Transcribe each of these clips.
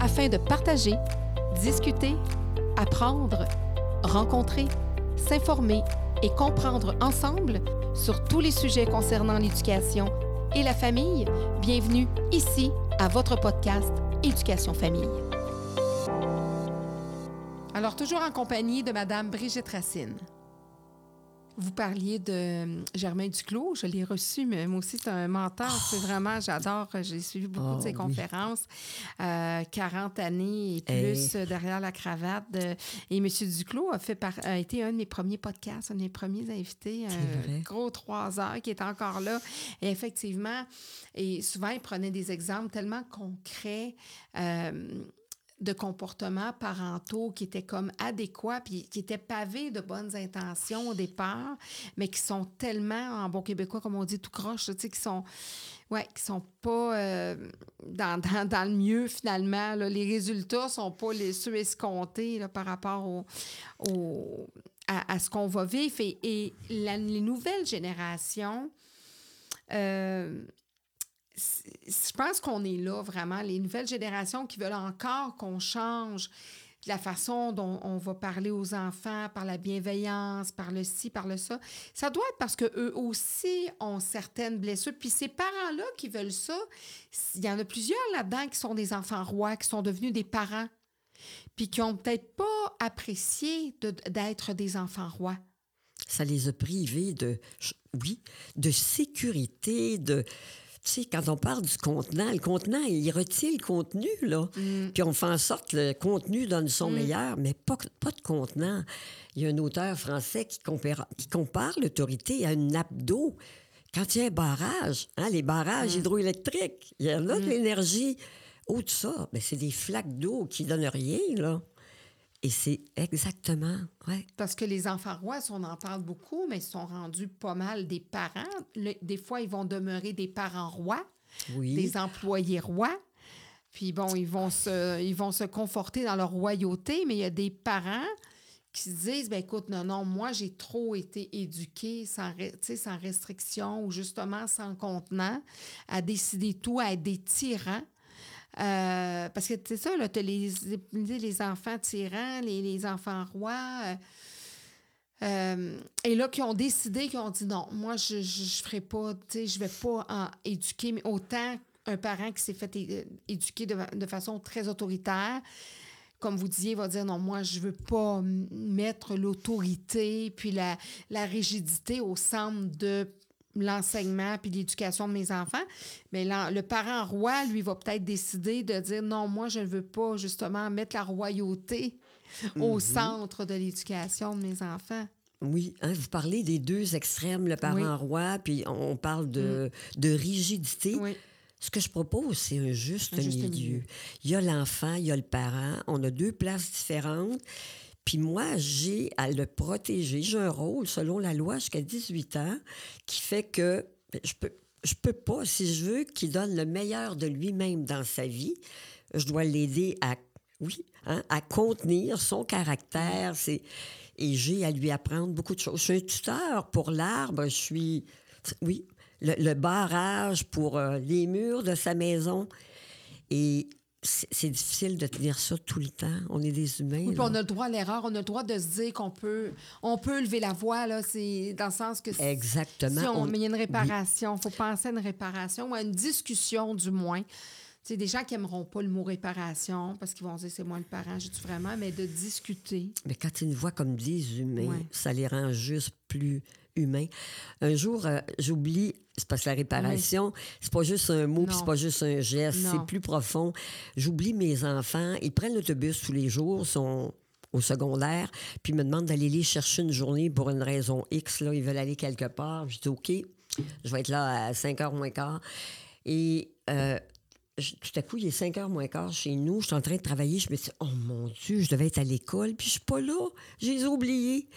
afin de partager, discuter, apprendre, rencontrer, s'informer et comprendre ensemble sur tous les sujets concernant l'éducation et la famille. Bienvenue ici à votre podcast Éducation Famille. Alors, toujours en compagnie de Madame Brigitte Racine. Vous parliez de euh, Germain Duclos. Je l'ai reçu, mais moi aussi, c'est un mentor. C'est vraiment, j'adore. J'ai suivi beaucoup de Oh, ses oui. conférences. Euh, 40 années et Eh. plus euh, derrière la cravate. Et M. Duclos a, fait par- a été un de mes premiers podcasts, un de mes premiers invités. Un gros trois heures qui est encore là. Et effectivement, et souvent, il prenait des exemples tellement concrets. euh, de comportements parentaux qui étaient comme adéquats, puis qui étaient pavés de bonnes intentions au départ, mais qui sont tellement, en bon québécois, comme on dit, tout croche, tu sais, qui sont, ouais, qui sont pas euh, dans, dans- le mieux, finalement. Les résultats sont pas les, ceux escomptés par rapport au, à, à ce qu'on va vivre. Et, les nouvelles générations... euh, je pense qu'on est là vraiment, les nouvelles générations qui veulent encore qu'on change la façon dont on va parler aux enfants, par la bienveillance, par le ci, par le ça. Ça doit être parce qu'eux aussi ont certaines blessures. Puis ces parents-là qui veulent ça, il y en a plusieurs là-dedans qui sont des enfants rois, qui sont devenus des parents, puis qui ont peut-être pas apprécié d'être des enfants rois. Ça les a privés de, oui, de sécurité, de... Tu sais, quand on parle du contenant, le contenant, il retient le contenu, là. Puis on fait en sorte que le contenu donne son meilleur, mais pas, pas de contenant. Il y a un auteur français qui compare, qui compare l'autorité à une nappe d'eau. Quand il y a un barrage, hein, les barrages hydroélectriques, il y en a de l'énergie. Au de ça, mais c'est des flaques d'eau qui donnent rien, là. Et c'est exactement, ouais. Parce que les enfants rois, on en parle beaucoup, mais ils sont rendus pas mal des parents. Le- des fois, ils vont demeurer des parents rois, Oui. des employés rois. Puis bon, ils vont, se, ils vont se conforter dans leur royauté, mais il y a des parents qui se disent, ben écoute, non, non, moi, j'ai trop été éduqué sans, sans restriction ou justement sans contenant, à décider tout, à être des tyrans. Euh, parce que c'est ça, tu as les, les enfants tyrans, les, les enfants rois. euh, euh, et là, qui ont décidé, qui ont dit non, moi, je ne ferai pas, tu sais, je vais pas éduquer, autant un parent qui s'est fait éduquer de, de façon très autoritaire, comme vous disiez, va dire non, moi, je veux pas mettre l'autorité puis la, la rigidité au centre de l'enseignement puis l'éducation de mes enfants. Mais le parent roi, lui, va peut-être décider de dire non, moi, je ne veux pas justement mettre la royauté au centre de l'éducation de mes enfants. Oui, hein, vous parlez des deux extrêmes, le parent Oui. Mm. roi, puis on parle de, de rigidité. Oui. Ce que je propose, c'est un juste, Un juste milieu. milieu. Il y a l'enfant, il y a le parent. On a deux places différentes. Puis moi, j'ai à le protéger. J'ai un rôle, selon la loi, jusqu'à 18 ans, qui fait que je peux, je peux pas, si je veux qu'il donne le meilleur de lui-même dans sa vie, je dois l'aider à, oui, hein, à contenir son caractère. C'est, et j'ai à lui apprendre beaucoup de choses. Je suis un tuteur pour l'arbre. Je suis, oui, le, le barrage pour euh, les murs de sa maison. Et c'est difficile de tenir ça tout le temps. On est des humains. Oui, on a le droit à l'erreur, on a le droit de se dire qu'on peut, on peut lever la voix, là, c'est dans le sens que si- Exactement. si on, On- mais il y a une réparation, il faut penser à une réparation ou à une discussion du moins. Tu sais, des gens qui n'aimeront pas le mot réparation parce qu'ils vont dire c'est moi le parent, j'ai-tu vraiment, mais de discuter. Mais quand ils nous voient comme des humains, Ouais. ça les rend juste plus humains. Un jour, euh, j'oublie, c'est parce que la réparation, c'est pas juste un mot, puis c'est pas juste un geste, c'est plus profond. J'oublie mes enfants, ils prennent l'autobus tous les jours, sont au secondaire, puis ils me demandent d'aller les chercher une journée pour une raison X. Là, ils veulent aller quelque part. Je dis OK, je vais être là à 5 h moins quart. Et euh, je- tout à coup, il est 5 h moins quart chez nous. Je suis en train de travailler. Je me dis, oh mon Dieu, je devais être à l'école, puis je suis pas là. Je les ai oubliés.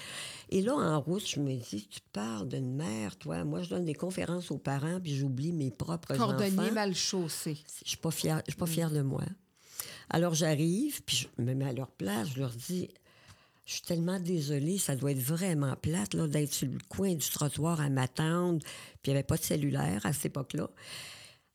Et là, en route, je me dis, tu parles d'une mère, toi. Moi, je donne des conférences aux parents, puis j'oublie mes propres Cordonnier enfants. mal chaussé. Je suis pas fière, je suis pas fière de moi. Alors j'arrive, puis je me mets à leur place, je leur dis je suis tellement désolée, ça doit être vraiment plate là, d'être sur le coin du trottoir à m'attendre, puis il n'y avait pas de cellulaire à cette époque-là.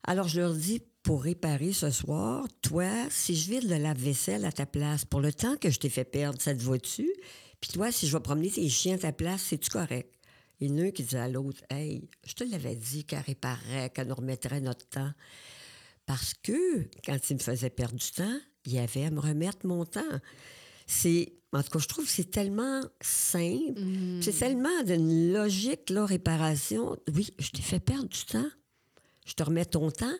Alors je leur dis pour réparer ce soir, toi, si je vide le lave-vaisselle à ta place, pour le temps que je t'ai fait perdre, ça te va-tu? Puis toi, si je vais promener tes chiens à ta place, c'est-tu correct? Il y en a un qui disait à l'autre, Hey, je te l'avais dit qu'elle réparerait, qu'elle nous remettrait notre temps. Parce que quand il me faisait perdre du temps, il y avait à me remettre mon temps. C'est, en tout cas, je trouve que c'est tellement simple. C'est tellement d'une logique, là, réparation. Oui, je t'ai fait perdre du temps. Je te remets ton temps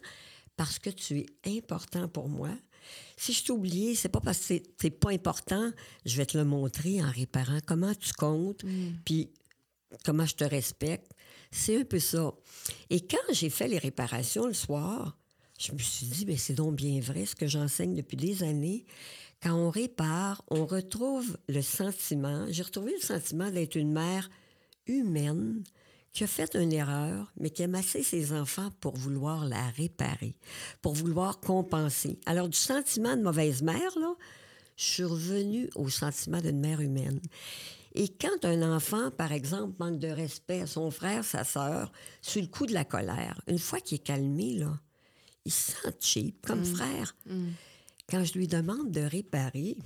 parce que tu es important pour moi. Si je t'ai oublié, c'est pas parce que c'est pas important, je vais te le montrer en réparant comment tu comptes, puis comment je te respecte. C'est un peu ça. Et quand j'ai fait les réparations le soir, je me suis dit, mais c'est donc bien vrai ce que j'enseigne depuis des années. Quand on répare, on retrouve le sentiment, j'ai retrouvé le sentiment d'être une mère humaine qui a fait une erreur, mais qui a massé ses enfants pour vouloir la réparer, pour vouloir compenser. Alors, du sentiment de mauvaise mère, là, je suis revenue au sentiment d'une mère humaine. Et quand un enfant, par exemple, manque de respect à son frère, sa sœur, sur le coup de la colère, une fois qu'il est calmé, là, il se sent cheap comme frère. Quand je lui demande de réparer,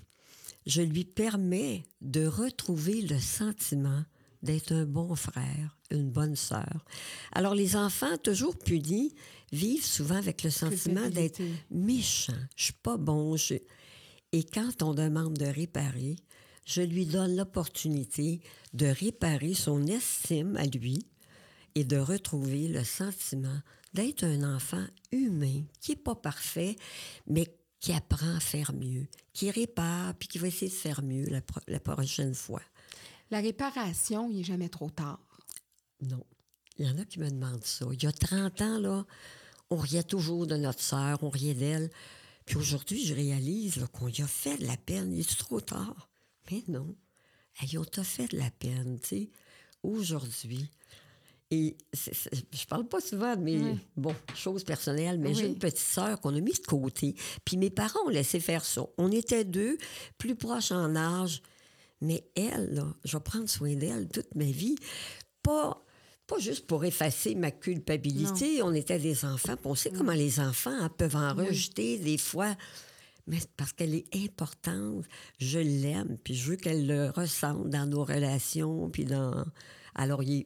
je lui permets de retrouver le sentiment d'être un bon frère, une bonne sœur. Alors, les enfants, toujours punis, vivent souvent avec le sentiment d'être méchant. Je suis pas bon. je- Et quand on demande de réparer, je lui donne l'opportunité de réparer son estime à lui et de retrouver le sentiment d'être un enfant humain qui n'est pas parfait, mais qui apprend à faire mieux, qui répare, puis qui va essayer de faire mieux la, pro- la prochaine fois. La réparation, il n'est jamais trop tard. Non. Il y en a qui me demandent ça. Il y a 30 ans, là, on riait toujours de notre sœur, on riait d'elle. Puis aujourd'hui, je réalise qu'on y a fait de la peine. Il est trop tard? Mais non. Ils ont fait de la peine, tu sais, aujourd'hui. Et je parle pas souvent de mes Oui. bon, choses personnelles, mais j'ai une petite sœur qu'on a mise de côté. Puis mes parents ont laissé faire ça. On était deux, plus proches en âge. Mais elle, là, je vais prendre soin d'elle toute ma vie. Pas, pas juste pour effacer ma culpabilité. On était des enfants. on sait comment les enfants hein, peuvent en rejeter des fois. Mais parce qu'elle est importante, je l'aime, puis je veux qu'elle le ressente dans nos relations, puis dans... Alors, il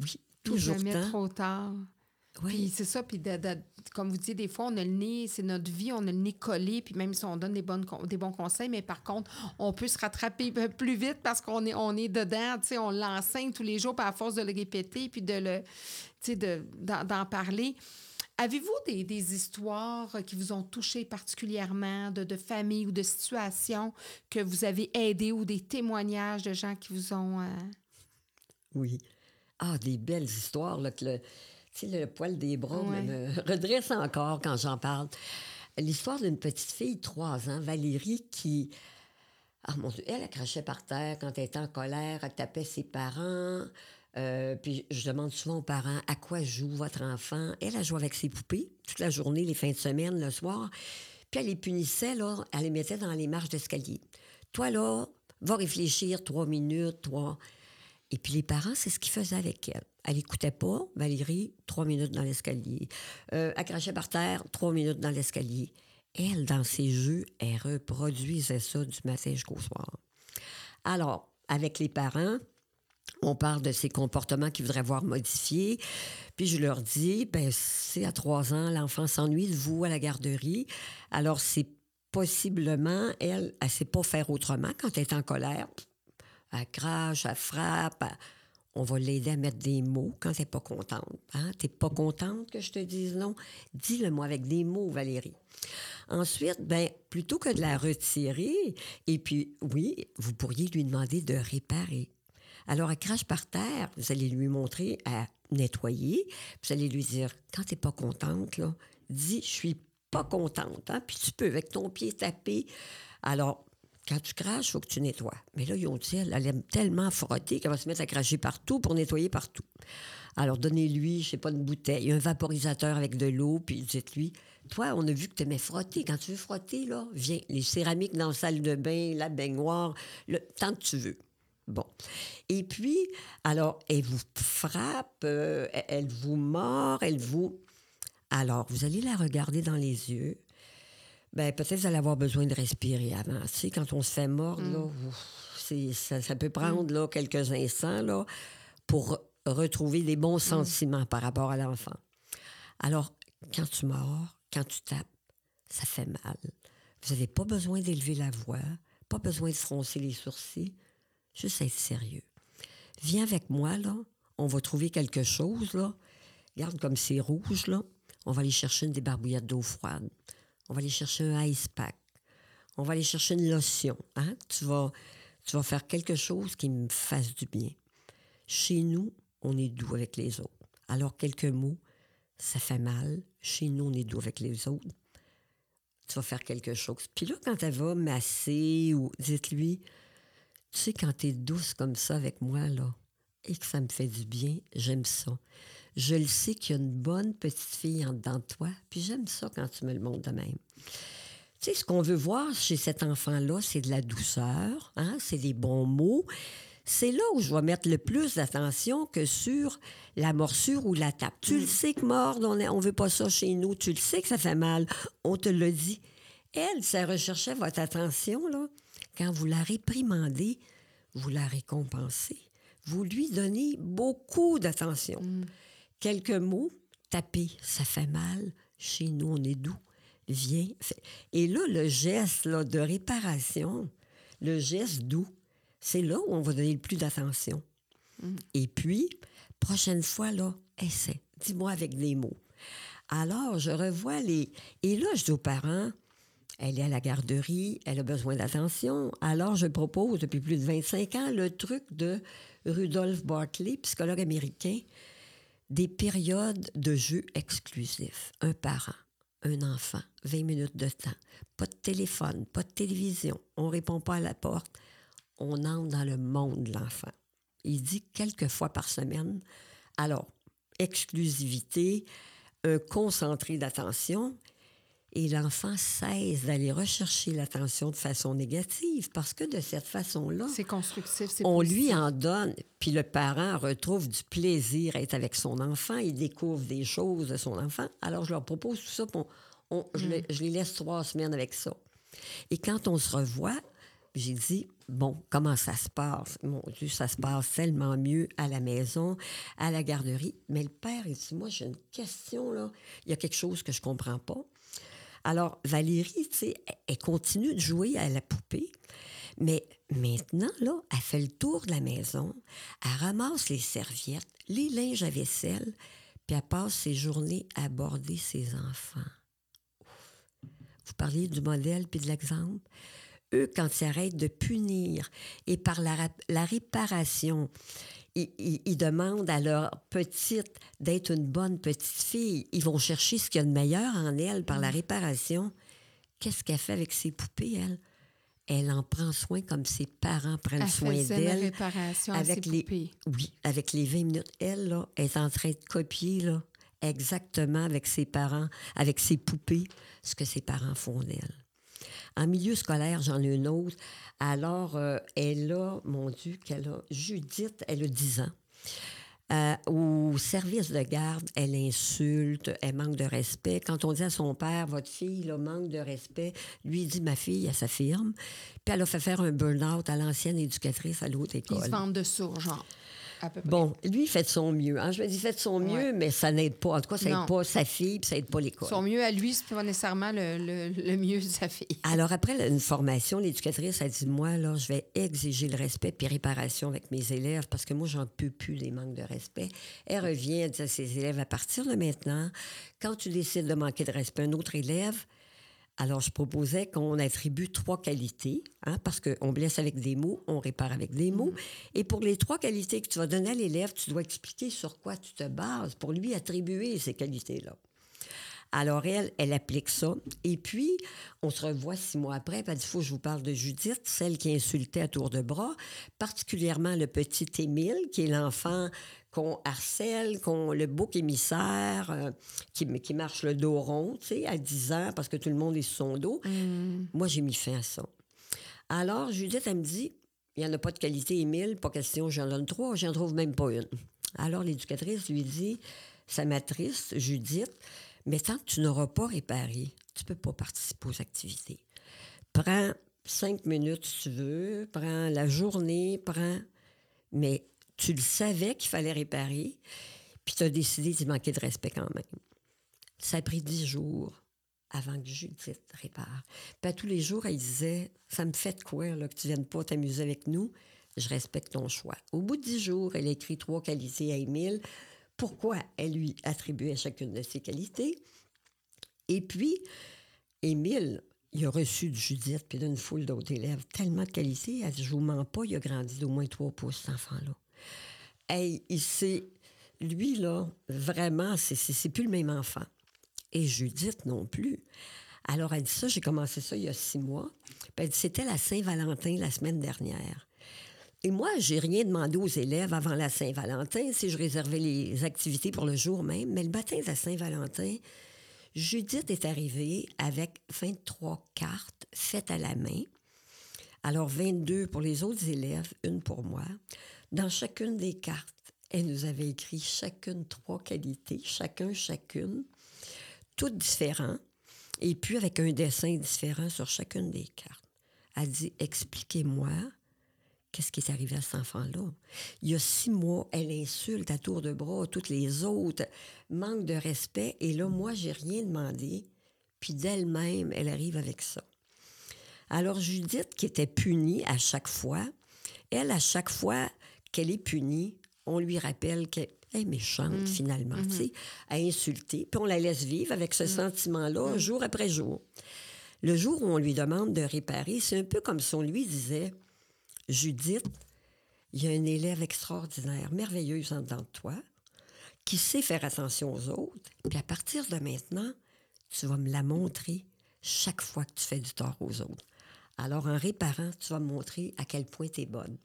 oui, toujours jamais temps. trop tard. Oui. Puis c'est ça, puis de- de- comme vous dites, des fois, on a le nez, c'est notre vie, on a le nez collé, puis même si on donne des, bonnes, des bons conseils, mais par contre, on peut se rattraper p- plus vite parce qu'on est, on est dedans, tu sais, on l'enseigne tous les jours, puis à force de le répéter, puis de le, tu sais, de- d'en parler. Avez-vous des, des histoires qui vous ont touché particulièrement, de, de familles ou de situations que vous avez aidées ou des témoignages de gens qui vous ont... euh, Oui. Ah, des belles histoires, là, que tu sais, le poil des bras me- Ouais. me redresse encore quand j'en parle. L'histoire d'une petite fille, trois ans, Valérie, qui... Ah, mon Dieu, elle, elle crachait par terre quand elle était en colère, elle tapait ses parents. Euh, puis je demande souvent aux parents à quoi joue votre enfant. Elle, elle joue avec ses poupées toute la journée, les fins de semaine, le soir. Puis elle les punissait, là, elle les mettait dans les marches d'escalier. Toi, là, va réfléchir trois minutes, trois. Et puis les parents, c'est ce qu'ils faisaient avec elle. Elle n'écoutait pas, Valérie, trois minutes dans l'escalier. Euh, elle crachait par terre, trois minutes dans l'escalier. Elle, dans ses jeux, elle reproduisait ça du matin jusqu'au soir. Alors, avec les parents, on parle de ces comportements qu'ils voudraient voir modifiés. Puis je leur dis, ben c'est à trois ans, l'enfant s'ennuie de vous à la garderie. Alors, c'est possiblement, elle, elle ne sait pas faire autrement quand elle est en colère. Crache, elle frappe. On va l'aider à mettre des mots quand n'est pas contente. Hein? Tu n'es pas contente que je te dise non? Dis-le-moi avec des mots, Valérie. Ensuite, ben, plutôt que de la retirer, et puis, oui, vous pourriez lui demander de réparer. Alors, elle crache par terre, vous allez lui montrer à nettoyer, vous allez lui dire, quand tu n'es pas contente, là, dis, je suis pas contente, hein? puis tu peux, avec ton pied taper. Alors, quand tu craches, il faut que tu nettoies. Mais là, ils ont dit, elle, aime tellement frotter qu'elle va se mettre à cracher partout pour nettoyer partout. Alors, donnez-lui, je sais pas, une bouteille, un vaporisateur avec de l'eau, puis dites-lui, toi, on a vu que tu aimais frotter. Quand tu veux frotter, là, viens. Les céramiques dans la salle de bain, la baignoire, le, tant que tu veux. Bon. Et puis, alors, elle vous frappe, euh, elle vous mord, elle vous... Alors, vous allez la regarder dans les yeux. Ben, peut-être vous allez avoir besoin de respirer avant. Tu sais, quand on se fait mordre, là, ouf, c'est- ça, ça peut prendre là, quelques instants là, pour retrouver des bons sentiments par rapport à l'enfant. Alors, quand tu mords, quand tu tapes, ça fait mal. Vous n'avez pas besoin d'élever la voix, pas besoin de froncer les sourcils, juste être sérieux. Viens avec moi, là. On va trouver quelque chose, là. Regarde comme c'est rouge, là. On va aller chercher une des barbouillettes d'eau froide. On va aller chercher un ice pack. On va aller chercher une lotion. Hein? Tu, vas, faire quelque chose qui me fasse du bien. Chez nous, on est doux avec les autres. Alors, quelques mots, ça fait mal. Chez nous, on est doux avec les autres. Tu vas faire quelque chose. Puis là, quand elle va masser ou dites-lui, tu sais, quand tu es douce comme ça avec moi, là, et que ça me fait du bien, j'aime ça. Je le sais qu'il y a une bonne petite fille en dedans de toi, puis j'aime ça quand tu me le montres de même. Tu sais, ce qu'on veut voir chez cet enfant-là, c'est de la douceur, hein? c'est des bons mots. C'est là où je vais mettre le plus d'attention que sur la morsure ou la tape. Tu le sais que mordre, on ne veut pas ça chez nous. Tu le sais que ça fait mal. On te l'a dit. Elle, ça recherchait votre attention, là. Quand vous la réprimandez, vous la récompensez. Vous lui donnez beaucoup d'attention. Quelques mots, taper, ça fait mal. Chez nous, on est doux. Viens. Et là, le geste là, de réparation, le geste doux, c'est là où on va donner le plus d'attention. Et puis, prochaine fois, là, essaie. Dis-moi avec des mots. Alors, je revois les... Et là, je dis aux parents, elle est à la garderie, elle a besoin d'attention. Alors, je propose depuis plus de 25 ans le truc de Rudolph Bartley, psychologue américain, des périodes de jeu exclusifs. Un parent, un enfant, 20 minutes de temps. Pas de téléphone, pas de télévision. On répond pas à la porte. On entre dans le monde de l'enfant. Il dit quelques fois par semaine. Alors, exclusivité, un concentré d'attention, et l'enfant cesse d'aller rechercher l'attention de façon négative parce que de cette façon-là, C'est constructif, c'est on positif. lui en donne, puis le parent retrouve du plaisir à être avec son enfant, il découvre des choses de son enfant. Alors, je leur propose tout ça, on- on- je, les, je les laisse trois semaines avec ça. Et quand on se revoit, j'ai dit, bon, comment ça se passe? Mon Dieu, ça se passe tellement mieux à la maison, à la garderie. Mais le père, il dit, moi, j'ai une question, là. Il y a quelque chose que je comprends pas. Alors, Valérie, tu sais, elle- continue de jouer à la poupée, mais maintenant, là, elle fait le tour de la maison, elle ramasse les serviettes, les linges à vaisselle, puis elle passe ses journées à aborder ses enfants. Ouf. Vous parliez du modèle puis de l'exemple. Eux, quand ils arrêtent de punir et par la, la réparation, ils, ils- ils demandent à leur petite d'être une bonne petite fille. Ils vont chercher ce qu'il y a de meilleur en elle par la réparation. Qu'est-ce qu'elle fait avec ses poupées, elle? Elle en prend soin comme ses parents prennent Elle soin d'elle. réparation à avec ses les- poupées. Oui, avec les 20 minutes. Elle, là, est en train de copier, là, exactement avec ses parents, avec ses poupées, ce que ses parents font d'elle. En milieu scolaire, j'en ai une autre. Alors, euh, elle a, mon Dieu, qu'elle a, Judith, elle a 10 ans. Euh, au service de garde, elle insulte, elle manque de respect. Quand on dit à son père, votre fille là, manque de respect, lui il dit, ma fille, elle s'affirme. Puis elle a fait faire un burn-out à l'ancienne éducatrice à l'autre école. se vendent de genre. À peu près. Bon, lui, il fait de son mieux. Hein? Je me dis, fait de son mieux, Ouais. mais ça n'aide pas. En tout cas, ça n'aide pas sa fille, puis ça n'aide pas l'école. Son mieux à lui, c'est pas nécessairement le, le- le mieux de sa fille. Alors, après une formation, l'éducatrice a dit Moi, là, je vais exiger le respect puis réparation avec mes élèves parce que moi, j'en peux plus des manques de respect. Elle revient, elle dit à ses élèves À partir de maintenant, quand tu décides de manquer de respect à un autre élève, alors je proposais qu'on attribue trois qualités, hein, parce qu'on blesse avec des mots, on répare avec des mots. Et pour les trois qualités que tu vas donner à l'élève, tu dois expliquer sur quoi tu te bases pour lui attribuer ces qualités-là. Alors, elle, elle applique ça. Et puis, on se revoit six mois après. Elle dit, faut que je vous parle de Judith, celle qui insultait à tour de bras, particulièrement le petit Émile, qui est l'enfant qu'on harcèle, qu'on le bouc émissaire, euh, qui, qui marche le dos rond, tu sais, à 10 ans, parce que tout le monde est sur son dos. Moi, j'ai mis fin à ça. Alors, Judith, elle me dit, il n'y en a pas de qualité, Émile, pas question, j'en donne trois, j'en trouve même pas une. Alors, l'éducatrice lui dit, ça m'attriste, Judith, Mais tant que tu n'auras pas réparé, tu ne peux pas participer aux activités. Prends cinq minutes si tu veux, prends la journée, prends. Mais tu le savais qu'il fallait réparer, puis tu as décidé d'y manquer de respect quand même. Ça a pris dix jours avant que Judith répare. Puis tous les jours, elle disait Ça me fait quoi là, que tu viennes pas t'amuser avec nous? Je respecte ton choix. Au bout de dix jours, elle a écrit trois qualités à Émile. Pourquoi elle lui attribuait chacune de ses qualités Et puis, Émile, il a reçu de Judith puis d'une foule d'autres élèves tellement de qualités. Elle dit Je vous mens pas, il a grandi d'au moins trois pouces, cet enfant-là. Hey, il. Lui, là, vraiment, c'est plus le même enfant. Et Judith non plus. Alors, elle dit ça, j'ai commencé ça il y a six mois. Puis elle dit C'était la Saint-Valentin la semaine dernière. Et moi, j'ai rien demandé aux élèves avant la Saint-Valentin, si je réservais les activités pour le jour même. Mais le matin de la Saint-Valentin, Judith est arrivée avec 23 cartes faites à la main. Alors, 22 pour les autres élèves, une pour moi. Dans chacune des cartes, elle nous avait écrit chacune trois qualités, chacun chacune, toutes différentes, et puis avec un dessin différent sur chacune des cartes. Elle dit Expliquez-moi qu'est-ce qui est arrivé à cet enfant-là. Il y a six mois, elle insulte à tour de bras toutes les autres, manque de respect, et là, moi, j'ai rien demandé, puis d'elle-même, elle arrive avec ça. Alors, Judith, qui était punie à chaque fois, elle, à chaque fois qu'elle est punie, on lui rappelle qu'elle est méchante, mm. finalement, mm-hmm. tu sais, à insulter, puis on la laisse vivre avec ce mm. sentiment-là, mm. jour après jour. Le jour où on lui demande de réparer, c'est un peu comme si on lui disait Judith, il y a un élève extraordinaire, merveilleuse en dedans de toi, qui sait faire attention aux autres. Puis à partir de maintenant, tu vas me la montrer chaque fois que tu fais du tort aux autres. Alors, en réparant, tu vas me montrer à quel point tu es bonne.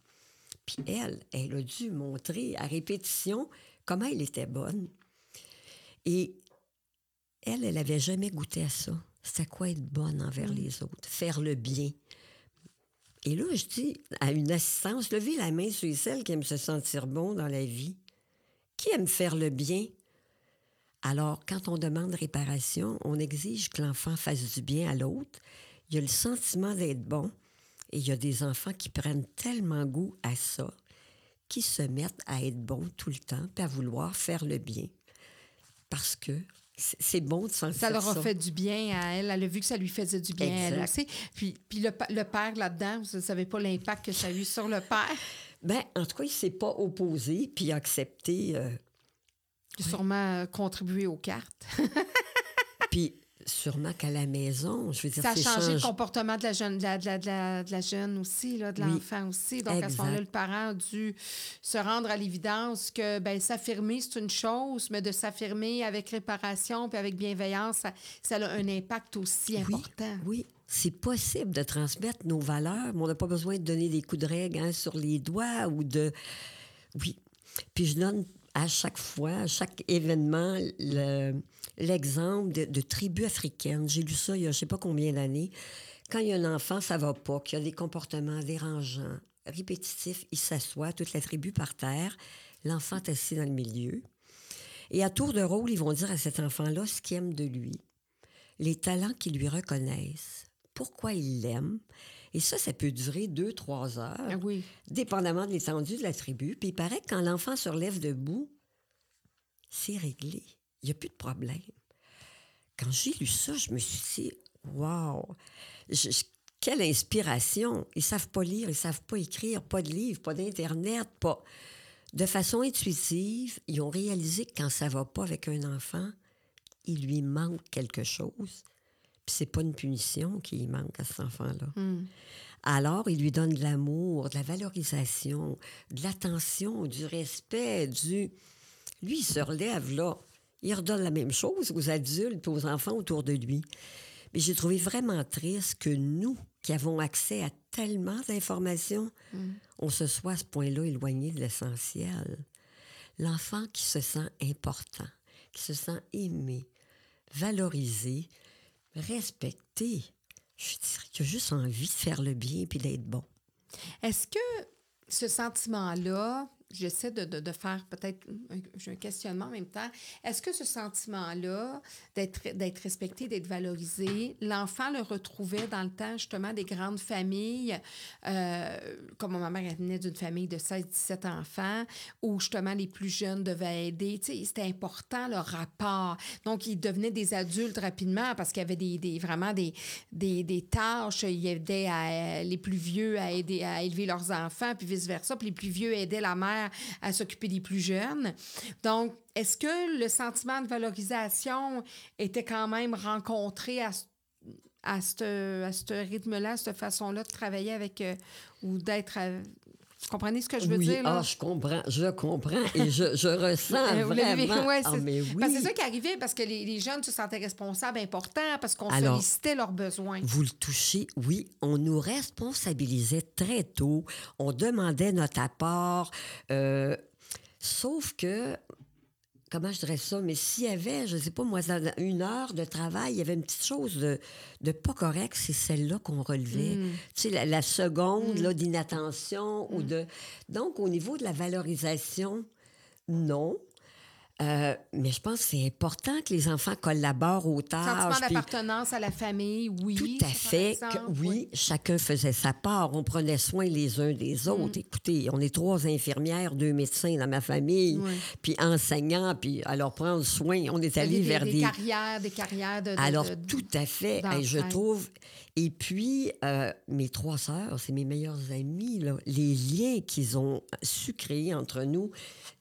Puis elle, elle a dû montrer à répétition comment elle était bonne. Et elle, elle n'avait jamais goûté à ça. C'était quoi être bonne envers mm. les autres, faire le bien. Et là, je dis à une assistance, levez la main sur celle qui aime se sentir bon dans la vie. Qui aime faire le bien? Alors, quand on demande réparation, on exige que l'enfant fasse du bien à l'autre. Il y a le sentiment d'être bon. Et il y a des enfants qui prennent tellement goût à ça, qui se mettent à être bons tout le temps, puis à vouloir faire le bien. Parce que c'est bon de sentir ça. Ça leur a fait du bien à elle. Elle a vu que ça lui faisait du bien à elle aussi. Puis, puis le, le père là-dedans, vous ne savez pas l'impact que ça a eu sur le père? Bien, en tout cas, il ne s'est pas opposé, puis accepté. Euh, il a sûrement contribué aux cartes. puis sûrement qu'à la maison, je veux dire, ça a changé le comportement de la jeune, de la, de la, jeune aussi, là, de l'enfant aussi. Donc, à ce moment-là, le parent a dû se rendre à l'évidence que ben, s'affirmer, c'est une chose, mais de s'affirmer avec réparation puis avec bienveillance, ça, ça, a un impact aussi important. Oui, c'est possible de transmettre nos valeurs, mais on n'a pas besoin de donner des coups de règle hein, sur les doigts ou de... Oui. Puis je donne à chaque fois, à chaque événement, l'exemple de, tribus africaines. J'ai lu ça il y a je ne sais pas combien d'années. Quand il y a un enfant, ça va pas, qu'il y a des comportements dérangeants, répétitifs, il s'assoit, toute la tribu par terre, l'enfant est assis dans le milieu. Et à tour de rôle, ils vont dire à cet enfant-là ce qu'ils aiment de lui, les talents qu'ils lui reconnaissent, pourquoi ils l'aiment. Et ça, ça peut durer deux, trois heures, ah oui. dépendamment de l'étendue de la tribu. Puis il paraît que quand l'enfant se relève debout, c'est réglé. Il n'y a plus de problème. Quand j'ai lu ça, je me suis dit, wow, quelle inspiration. Ils savent pas lire, ils savent pas écrire, pas de livres, pas d'Internet, pas... De façon intuitive, ils ont réalisé que quand ça va pas avec un enfant, il lui manque quelque chose c'est pas une punition qui manque à cet enfant-là. Hmm. Alors, il lui donne de l'amour, de la valorisation, de l'attention, du respect, du... Lui, il se relève, là. Il redonne la même chose aux adultes aux enfants autour de lui. Mais j'ai trouvé vraiment triste que nous, qui avons accès à tellement d'informations, hmm. on se soit à ce point-là éloigné de l'essentiel. L'enfant qui se sent important, qui se sent aimé, valorisé, respecter. Je dirais qu'il a juste envie de faire le bien puis d'être bon. Est-ce que ce sentiment-là, j'essaie de, de, de, faire peut-être un, questionnement en même temps. Est-ce que ce sentiment-là d'être respecté, d'être valorisé, l'enfant le retrouvait dans le temps justement des grandes familles, euh, comme ma mère venait d'une famille de 16-17 enfants, où justement les plus jeunes devaient aider? C'était important le rapport. Donc, ils devenaient des adultes rapidement parce qu'il y avait des, des vraiment des, des, des, tâches. Ils aidaient à, les plus vieux à aider à élever leurs enfants, puis vice-versa. Puis les plus vieux aidaient la mère à s'occuper des plus jeunes. Donc, est-ce que le sentiment de valorisation était quand même rencontré à, à ce rythme-là, à cette façon-là de travailler avec euh, ou d'être. Vous comprenez ce que je veux oui, dire? Là? Ah, je comprends, je comprends et je, je ressens vraiment. Ouais, ah, mais oui. Parce que c'est ça qui arrivait, parce que les, les, jeunes se sentaient responsables, importants, parce qu'on sollicitait leurs besoins. Vous le touchez, oui. On nous responsabilisait très tôt. On demandait notre apport. Euh, sauf que comment je dirais ça, mais s'il y avait, je ne sais pas, moi, une heure de travail, il y avait une petite chose de, de pas correct, c'est celle-là qu'on relevait. Mm. Tu sais, la, la seconde mm. là, d'inattention mm. ou de... Donc, au niveau de la valorisation, non. Euh, mais je pense que c'est important que les enfants collaborent aux tâches. Sentiment d'appartenance à la famille, oui. Tout à fait. Que, oui, oui, chacun faisait sa part. On prenait soin les uns des autres. Mm. Écoutez, on est trois infirmières, deux médecins dans ma famille, oui. puis enseignants, puis alors prendre soin. On est allé vers des, des... carrières, des carrières de. de alors, de, tout à fait. Et je trouve. Et puis, euh, mes trois sœurs, c'est mes meilleures amies, là, les liens qu'ils ont su créer entre nous,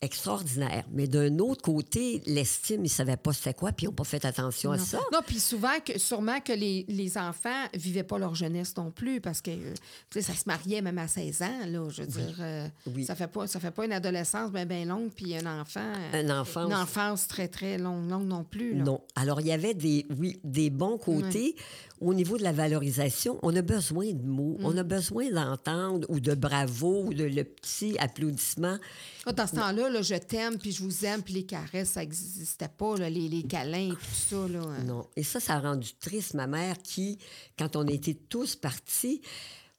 extraordinaire. Mais d'un autre côté, l'estime, ils ne savaient pas c'était quoi, puis ils n'ont pas fait attention non. à ça. Non, puis souvent, que, sûrement que les, les enfants ne vivaient pas leur jeunesse non plus, parce que euh, ça se mariait même à 16 ans, là, je veux oui. dire. Euh, oui. Ça ne fait, pas, ça fait pas une adolescence bien ben longue, puis un enfant... Un enfant. Une enfance très, très longue, longue non plus. Là. Non. Alors, il y avait des, oui, des bons côtés. Oui. Au niveau de la valorisation, on a besoin de mots, mm. on a besoin d'entendre ou de bravo ou de le petit applaudissement. Dans ce temps-là, là, je t'aime, puis je vous aime, puis les ça n'existait pas, là, les, les, câlins et tout ça. Là. Non. Et ça, ça a rendu triste ma mère qui, quand on était tous partis,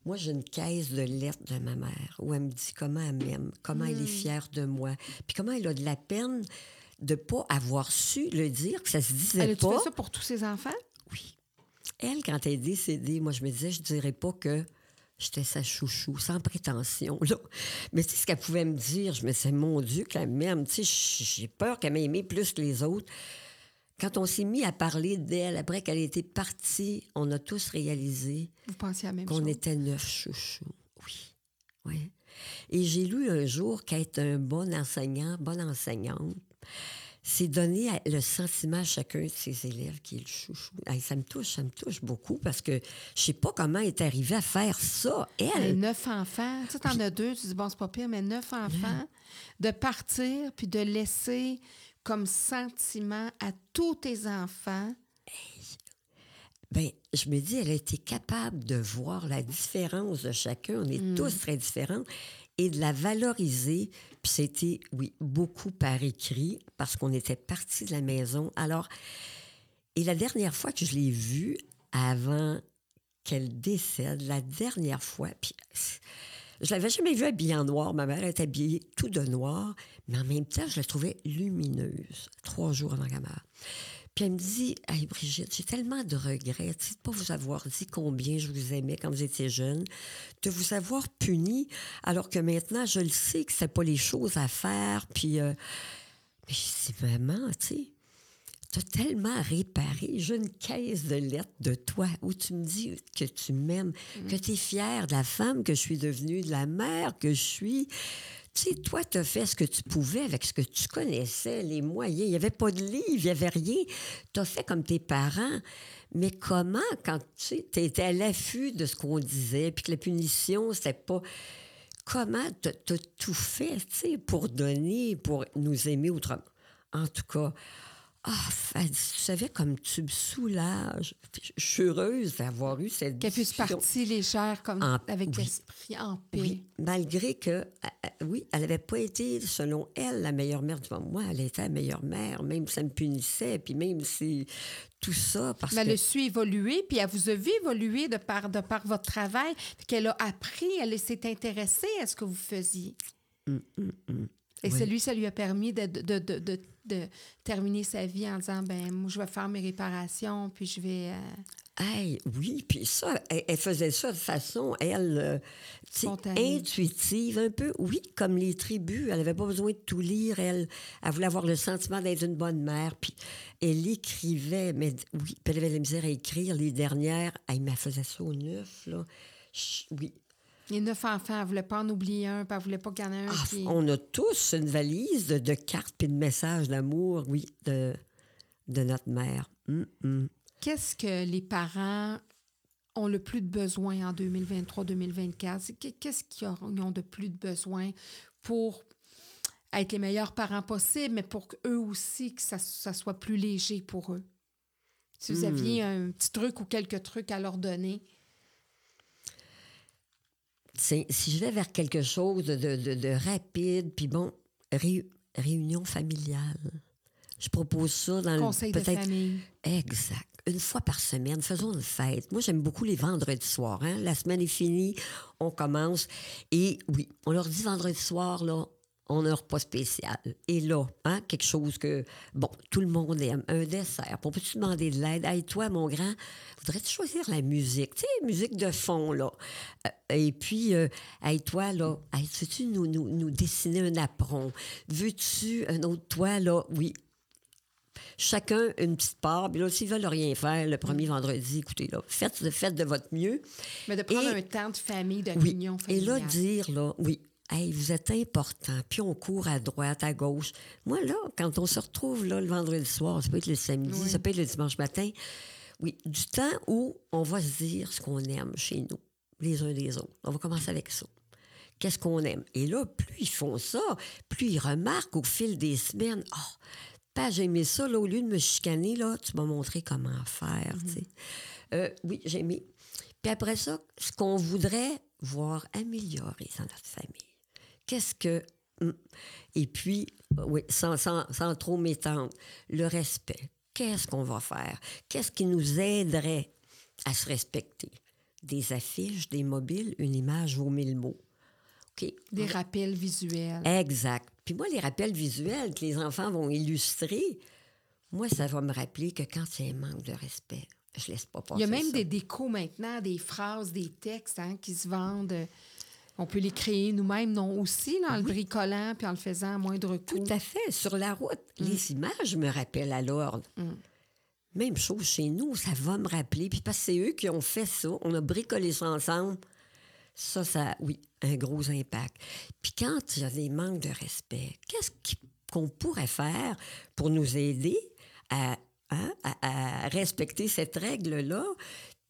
moi, j'ai une caisse de lettres de ma mère où elle me dit comment elle m'aime, comment mm. elle est fière de moi, puis comment elle a de la peine de ne pas avoir su le dire, que ça se disait elle pas. Elle a fait ça pour tous ses enfants? Oui. Elle, quand elle est décédée, moi, je me disais, je dirais pas que j'étais sa chouchou, sans prétention, là. Mais tu sais, ce qu'elle pouvait me dire, je me disais, mon Dieu, qu'elle m'aime. Tu sais, j'ai peur qu'elle m'aimait plus que les autres. Quand on s'est mis à parler d'elle, après qu'elle était partie, on a tous réalisé qu'on était neuf chouchous. Oui. Oui. Et j'ai lu un jour qu'être un bon enseignant, bonne enseignante, c'est donner le sentiment à chacun de ses élèves qui est le chouchou. Hey, ça me touche, ça me touche beaucoup parce que je sais pas comment elle est arrivée à faire ça, elle. Mais neuf enfants, tu sais, t'en as deux, tu dis, bon, c'est pas pire, mais neuf enfants, de partir puis de laisser comme sentiment à tous tes enfants. Hey. Ben, je me dis, elle a été capable de voir la différence de chacun. On est mm. tous très différents et de la valoriser. Puis c'était, oui, beaucoup par écrit parce qu'on était partis de la maison. Alors, et la dernière fois que je l'ai vue, avant qu'elle décède, la dernière fois, puis je l'avais jamais vue habillée en noir. Ma mère était habillée tout de noir, mais en même temps, je la trouvais lumineuse, trois jours avant la mort. Puis elle me dit Hey Brigitte, j'ai tellement de regrets de ne pas vous avoir dit combien je vous aimais quand vous étiez jeune, de vous avoir puni, alors que maintenant, je le sais que c'est pas les choses à faire. Puis, euh... mais je dis Maman, tu sais, tu as tellement réparé. J'ai une caisse de lettres de toi où tu me dis que tu m'aimes, mmh. que tu es fière de la femme que je suis devenue, de la mère que je suis. Tu sais, toi, tu as fait ce que tu pouvais avec ce que tu connaissais, les moyens. Il n'y avait pas de livre, il n'y avait rien. Tu as fait comme tes parents. Mais comment, quand tu étais à l'affût de ce qu'on disait, puis que la punition, c'était pas. Comment tu as tout fait, tu pour donner, pour nous aimer autrement? En tout cas, ah, oh, tu savais comme tu me soulages. Je suis heureuse d'avoir eu cette Qu'elle puisse partir légère comme en, avec oui. l'esprit en paix. Oui, malgré que, euh, oui, elle n'avait pas été, selon elle, la meilleure mère du monde. Moi, elle était la meilleure mère, même si ça me punissait, puis même si tout ça. Parce Mais elle que... a su évoluer, puis elle vous a vu évoluer de par, de par votre travail, qu'elle a appris, elle s'est intéressée à ce que vous faisiez. hum, hum, hum. Et Oui. celui, ça lui a permis de, de, de, de, de terminer sa vie en disant, ben moi, je vais faire mes réparations, puis je vais... euh, Hey, oui, puis ça, elle, elle faisait ça de façon, elle, euh, intuitive, un peu, oui, comme les tribus. Elle n'avait pas besoin de tout lire. Elle, elle voulait avoir le sentiment d'être une bonne mère. Puis elle écrivait, mais oui, puis elle avait de la misère à écrire. Les dernières, elle me faisait ça au neuf, là. Oui. Les neuf enfants, elle ne voulait pas en oublier un, puis elle ne voulait pas qu'il y en ait un Ah, qui... on a tous une valise de, de cartes puis de messages d'amour, oui, de, de notre mère. Hum, hum. Qu'est-ce que les parents ont le plus de besoin en 2023-2024? C'est que- Qu'est-ce qu'ils ont de plus de besoin pour être les meilleurs parents possibles, mais pour eux aussi que ça, ça soit plus léger pour eux? Si vous Hmm. aviez un petit truc ou quelques trucs à leur donner. Si je vais vers quelque chose de, de- de- de rapide, puis bon, ré- réunion familiale. Je propose ça dans Conseil le de peut-être famille. exact. Une fois par semaine, faisons une fête. Moi, j'aime beaucoup les vendredis soirs. Hein? La semaine est finie, on commence. Et oui, on leur dit vendredi soir, là, on a un repas spécial. Et là, hein, quelque chose que, bon, tout le monde aime, un dessert. On peut-tu demander de l'aide? Hey, toi, mon grand, voudrais-tu choisir la musique? Tu sais, musique de fond, là. Euh, et puis, euh, hey, toi, là, hey, veux-tu nous, nous, nous dessiner un apron? Veux-tu un autre? Toi, là? Oui, chacun une petite part. Puis là, s'ils veulent rien faire le premier Mm. vendredi, écoutez, là, faites, faites de votre mieux. Mais de prendre Et- un temps de famille, de Oui. réunion Et là, dire, là, oui, hey, vous êtes important. Puis on court à droite, à gauche. Moi, là, quand on se retrouve, là, le vendredi soir, ça peut être le samedi, Oui. ça peut être le dimanche matin, oui, du temps où on va se dire ce qu'on aime chez nous, les uns des autres. On va commencer avec ça. Qu'est-ce qu'on aime? Et là, plus ils font ça, plus ils remarquent au fil des semaines, oh, pas j'ai aimé ça, là, au lieu de me chicaner, là, tu m'as montré comment faire, sais. Euh, oui, j'ai aimé. Puis après ça, ce qu'on voudrait voir améliorer dans notre famille. Qu'est-ce que... hum? Et puis, euh, oui, sans, sans, sans trop m'étendre, le respect. Qu'est-ce qu'on va faire? Qu'est-ce qui nous aiderait à se respecter? Des affiches, des mobiles, une image vaut mille mots. OK? Des rappels visuels. Exact. Puis moi, les rappels visuels que les enfants vont illustrer, moi, ça va me rappeler que quand il y a un manque de respect, je laisse pas passer Il y a même ça. des décos maintenant, des phrases, des textes hein, qui se vendent. On peut les créer nous-mêmes, non aussi, là, en le bricolant puis en le faisant à moindre coût. Tout à fait. Sur la route, Mm. les images me rappellent à l'ordre. Même chose chez nous, ça va me rappeler. Puis parce que c'est eux qui ont fait ça, on a bricolé ça ensemble. Ça, ça, oui, un gros impact. Puis quand il y a des manques de respect, qu'est-ce qu'on pourrait faire pour nous aider à, hein, à- à respecter cette règle-là?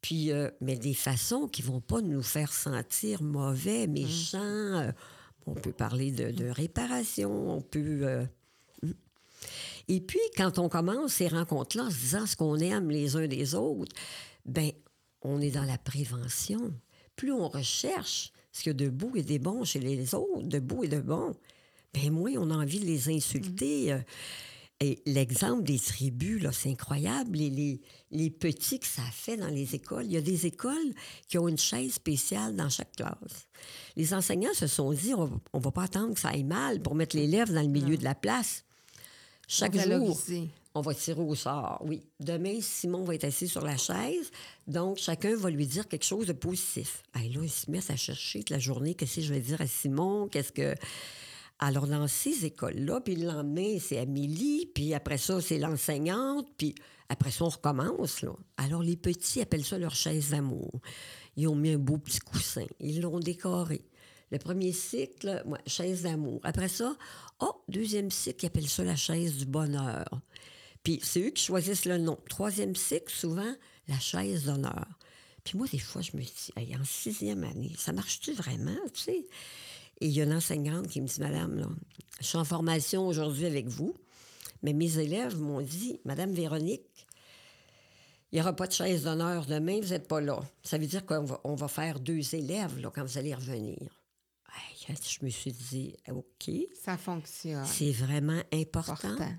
Puis, euh, mais des façons qui vont pas nous faire sentir mauvais, méchants. euh, on peut parler de, de réparation, on peut... euh, et puis, quand on commence ces rencontres-là en se disant ce qu'on aime les uns des autres, ben, on est dans la prévention. Plus on recherche ce qu'il y a de beau et de bon chez les autres, de beau et de bon, ben moins on a envie de les insulter. euh. Et l'exemple des tribus, là, c'est incroyable. Les, les, les petits que ça fait dans les écoles. Il y a des écoles qui ont une chaise spéciale dans chaque classe. Les enseignants se sont dit, on ne va pas attendre que ça aille mal pour mettre l'élève dans le milieu de la place. Chaque jour, on va tirer au sort, oui. Demain, Simon va être assis sur la chaise, donc chacun va lui dire quelque chose de positif. Ben là, il se met à chercher toute la journée, qu'est-ce que je vais dire à Simon, qu'est-ce que... Alors, dans ces écoles-là, puis le lendemain, c'est Amélie, puis après ça, c'est l'enseignante, puis après ça, on recommence, là. Alors, les petits appellent ça leur chaise d'amour. Ils ont mis un beau petit coussin. Ils l'ont décoré. Le premier cycle, chaise d'amour. Après ça, oh, deuxième cycle, ils appellent ça la chaise du bonheur. Puis c'est eux qui choisissent le nom. Troisième cycle, souvent, la chaise d'honneur. Puis moi, des fois, je me dis, Hey, en sixième année, ça marche-tu vraiment, tu sais? Et il y a une enseignante qui me dit, Madame, là, je suis en formation aujourd'hui avec vous, mais mes élèves m'ont dit, Madame Véronique, il n'y aura pas de chaise d'honneur demain, vous n'êtes pas là. Ça veut dire qu'on va, on va faire deux élèves là, quand vous allez revenir. Je me suis dit, OK, Ça fonctionne. c'est vraiment important. important.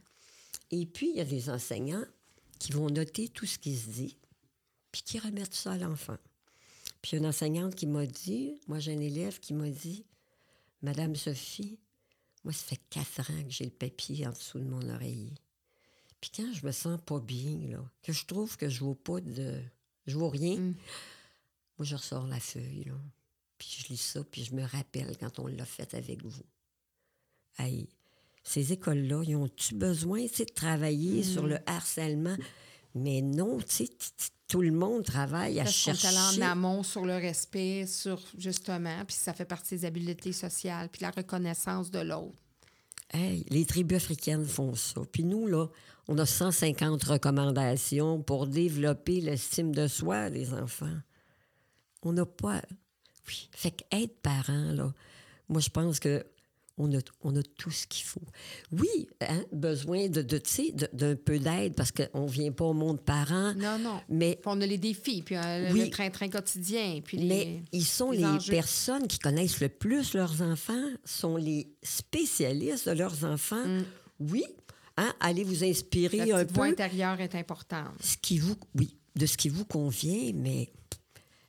Et puis, il y a des enseignants qui vont noter tout ce qui se dit, puis qui remettent ça à l'enfant. Puis, il y a une enseignante qui m'a dit, moi, j'ai un élève qui m'a dit, Madame Sophie, Moi, ça fait quatre ans que j'ai le papier en dessous de mon oreiller. Puis quand je me sens pas bien, là, que je trouve que je ne pas de. Je vois rien, Mm. moi, je ressors la feuille, là. Puis je lis ça, puis je me rappelle quand on l'a fait avec vous. Hey, ces écoles-là, ils ont-tu besoin, de travailler sur le harcèlement? Mais non, tu sais, tout le monde travaille à Parce est chercher... en amont sur le respect, sur justement, puis ça fait partie des habiletés sociales, puis la reconnaissance de l'autre. Hey, les tribus africaines font ça. Puis nous, là, on a 150 recommandations pour développer l'estime de soi des enfants. On n'a pas... Oui. Fait qu'être parent, là, moi, je pense que on a, on a tout ce qu'il faut. Oui, hein, besoin de, de, tu sais, de- d'un peu d'aide parce qu'on ne vient pas au monde parent, Non, non. mais Puis on a les défis, puis euh, le- Oui. le train-train quotidien, puis les... Mais ils sont les personnes qui connaissent le plus leurs enfants, sont les spécialistes de leurs enfants. Mm. Oui, hein, allez vous inspirer la un petite voix peu intérieure est importante. ce qui vous, oui, de ce qui vous convient, mais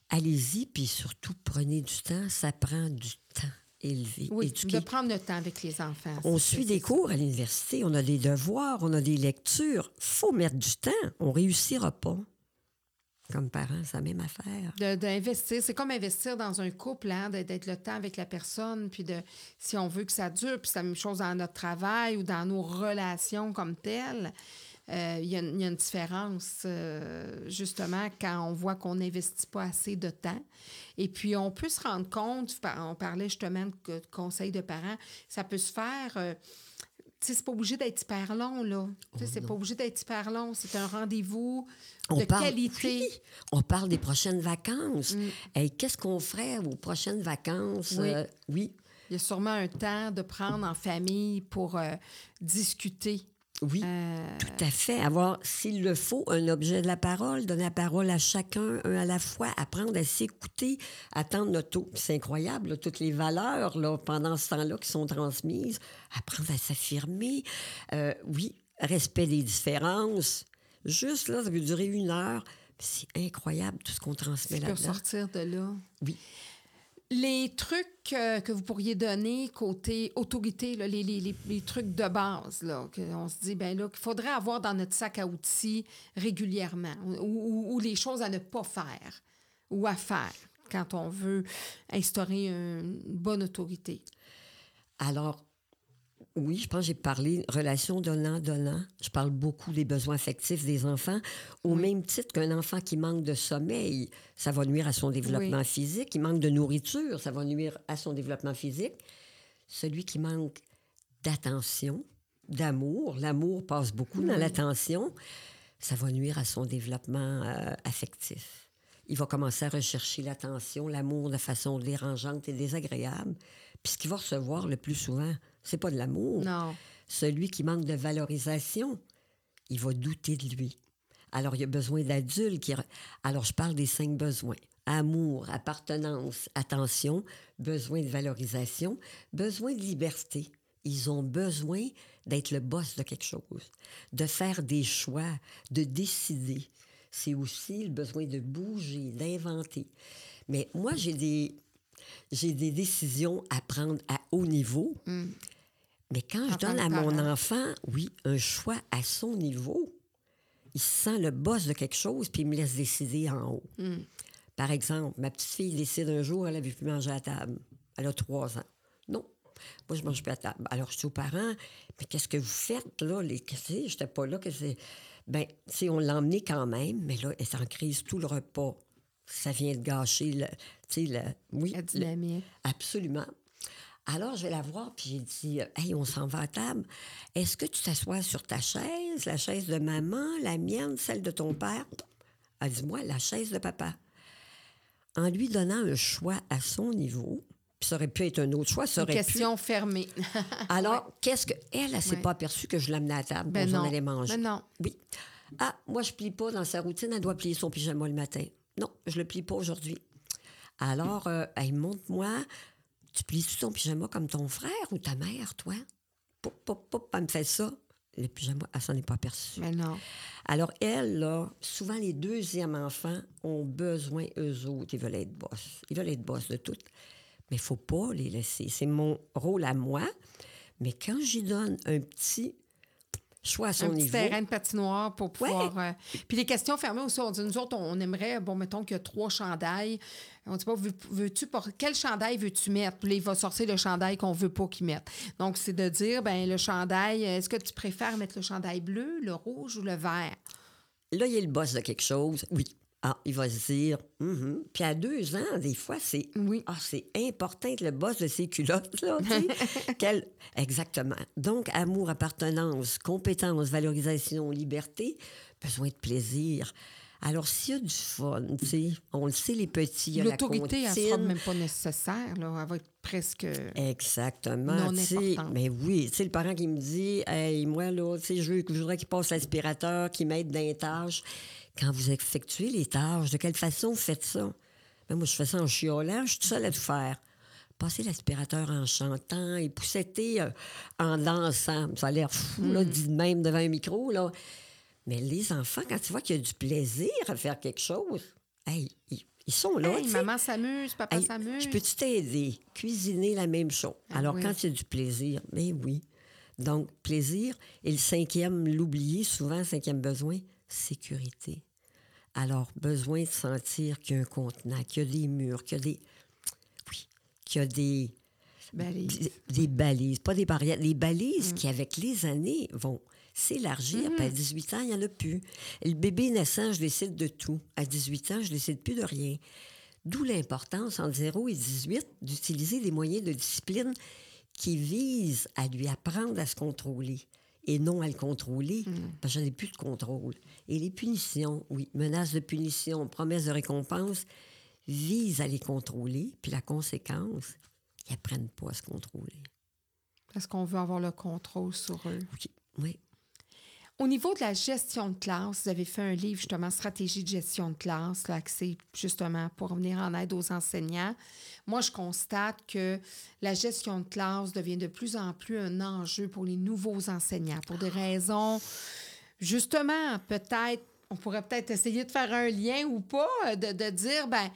allez-y, puis surtout prenez du temps. Ça prend du temps élevé. Oui, éduquer. de prendre le temps avec les enfants. On suit des cours à l'université, on a des devoirs, on a des lectures. faut mettre du temps. On réussira pas. Comme parents, c'est la même affaire. d'investir. C'est comme investir dans un couple, hein, d'être d'être le temps avec la personne, puis de si on veut que ça dure, puis c'est la même chose dans notre travail ou dans nos relations comme telles. Euh, Il y, a une- il y a une différence, euh, justement, quand on voit qu'on n'investit pas assez de temps. Et puis, on peut se rendre compte, on parlait justement de, co- de conseils de parents, ça peut se faire. euh, tu sais, c'est pas obligé d'être hyper long, là. Sais, c'est pas obligé d'être hyper long. C'est un rendez-vous de qualité. oui, on parle des prochaines vacances. Mm. Hey, Qu'est-ce qu'on ferait aux prochaines vacances? Oui. Euh, oui, Il y a sûrement un temps de prendre en famille pour euh, discuter. Oui. Euh, Tout à fait. Avoir, s'il le faut, un objet de la parole, donner la parole à chacun, un à la fois, apprendre à s'écouter, attendre notre tour. C'est incroyable, là, toutes les valeurs là, pendant ce temps-là qui sont transmises, apprendre à s'affirmer. Euh, oui, respect des différences. Juste là, ça peut durer une heure. C'est incroyable tout ce qu'on transmet là-dedans. sortir de là. Oui. Les trucs euh, que vous pourriez donner côté autorité, les, les- trucs de base, là, qu'on se dit, ben là, qu'il faudrait avoir dans notre sac à outils régulièrement, ou- ou les choses à ne pas faire ou à faire quand on veut instaurer une bonne autorité. Alors, oui, je pense que j'ai parlé relation donnant-donnant. Je parle beaucoup des besoins affectifs des enfants. Au même titre qu'un enfant qui manque de sommeil, ça va nuire à son développement physique. Il manque de nourriture, ça va nuire à son développement physique. Celui qui manque d'attention, d'amour, l'amour passe beaucoup dans l'attention, ça va nuire à son développement euh, affectif. Il va commencer à rechercher l'attention, l'amour de façon dérangeante et désagréable. Puis ce qu'il va recevoir le plus souvent, c'est pas de l'amour. Non. Celui qui manque de valorisation, il va douter de lui. Alors, il y a besoin d'adultes qui... Alors, je parle des cinq besoins. Amour, appartenance, attention, besoin de valorisation, besoin de liberté. Ils ont besoin d'être le boss de quelque chose, de faire des choix, de décider. C'est aussi le besoin de bouger, d'inventer. Mais moi, j'ai des, j'ai des décisions à prendre à haut niveau. Mais quand je donne à mon parent. enfant, oui, un choix à son niveau, il se sent le boss de quelque chose, puis il me laisse décider en haut. Hmm. Par exemple, ma petite fille décide un jour, elle ne veut plus manger à table. Elle a trois ans. Non, moi, je mange plus à table. Alors, je dis aux parents, mais qu'est-ce que vous faites, là? Les... Je n'étais pas là. Que. Ben, si on l'a emmenée quand même, mais là, elle est en crise tout le repas. Ça vient de gâcher le... Le... Oui, La le- dynamique. Absolument. Alors, je vais la voir, puis j'ai dit Hey, on s'en va à table. Est-ce que tu t'assois sur ta chaise, la chaise de maman, la mienne, celle de ton père? Elle dit Moi, la chaise de papa. En lui donnant un choix à son niveau, puis ça aurait pu être un autre choix, ça Une aurait question fermée. Alors, qu'est-ce que. Elle, elle s'est Ouais. pas aperçue que je l'amenais à table, ben non. allait manger. Ben non. Oui. Ah, moi, je plie pas dans sa routine. Elle doit plier son pyjama le matin. Non, je le plie pas aujourd'hui. Alors, euh, elle montre-moi, tu plies-tu ton pyjama comme ton frère ou ta mère, toi? Poup, poup, poup, elle me fait ça. Le pyjama, elle s'en est pas aperçue. Ben non. Alors, elle, là, souvent, les deuxièmes enfants ont besoin, eux autres, ils veulent être boss. Ils veulent être boss de tout. Mais il faut pas les laisser. C'est mon rôle à moi. Mais quand j'y donne un petit choix à son un petit niveau. terrain de patinoire pour pouvoir. euh, Puis les questions fermées aussi, on dit, nous autres, on aimerait, bon, mettons qu'il y a trois chandails. On dit pas, veux- veux-tu, por- quel chandail veux-tu mettre? Puis là, il va sortir le chandail qu'on veut pas qu'il mette. Donc, c'est de dire, ben le chandail, est-ce que tu préfères mettre le chandail bleu, le rouge ou le vert? Là, il est le boss de quelque chose. Oui. Ah, il va se dire. Mhm. Puis à deux ans, des fois, c'est. Oui. Ah, c'est important d'être le boss de ses culottes, là. Quel- Exactement. Donc, amour, appartenance, compétence, valorisation, liberté, besoin de plaisir. Alors, s'il y a du fun, tu sais, on le sait, les petits, il y a la L'autorité, elle sera même pas nécessaire, là. Elle va être presque. Exactement. Non importante. Mais oui, tu sais, le parent qui me dit Hey, moi, là, tu sais, je, je voudrais qu'il passe l'aspirateur, qu'il m'aide dans les tâches. Quand vous effectuez les tâches, de quelle façon vous faites ça? Ben, moi, je fais ça en chiolant, je suis toute seule à tout faire. Passer l'aspirateur en chantant et poussetter euh, en dansant. Ça a l'air fou, Mm. là, dit de même devant un micro, là. Mais les enfants, quand tu vois qu'il y a du plaisir à faire quelque chose, hey, ils, ils sont là. Hey, maman s'amuse, papa Hey, s'amuse. je peux-tu t'aider? Cuisiner la même chose. Ah Alors, oui. quand il y a du plaisir, mais oui. Donc, plaisir. Et le cinquième, l'oublier souvent, cinquième besoin, sécurité. Alors, besoin de sentir qu'il y a un contenant, qu'il y a des murs, qu'il y a des. Oui, qu'il y a des, Balise. des, des balises, pas des barrières, les Mm. balises qui, avec les années, vont s'élargir. Puis à 18 ans, il n'y en a plus. Le bébé naissant, je décide de tout. À 18 ans, je décide plus de rien. D'où l'importance, entre 0 et 18, d'utiliser des moyens de discipline qui visent à lui apprendre à se contrôler et non à le contrôler, parce que je n'ai plus de contrôle. Et les punitions, oui, menaces de punition, promesses de récompense, visent à les contrôler, puis la conséquence, ils apprennent pas à se contrôler. Parce qu'on veut avoir le contrôle sur eux. Oui, oui. Au niveau de la gestion de classe, vous avez fait un livre justement Stratégie de gestion de classe, là, justement pour venir en aide aux enseignants. Moi, je constate que la gestion de classe devient de plus en plus un enjeu pour les nouveaux enseignants, pour des raisons, justement, peut-être, on pourrait peut-être essayer de faire un lien ou pas, de, de dire, ben,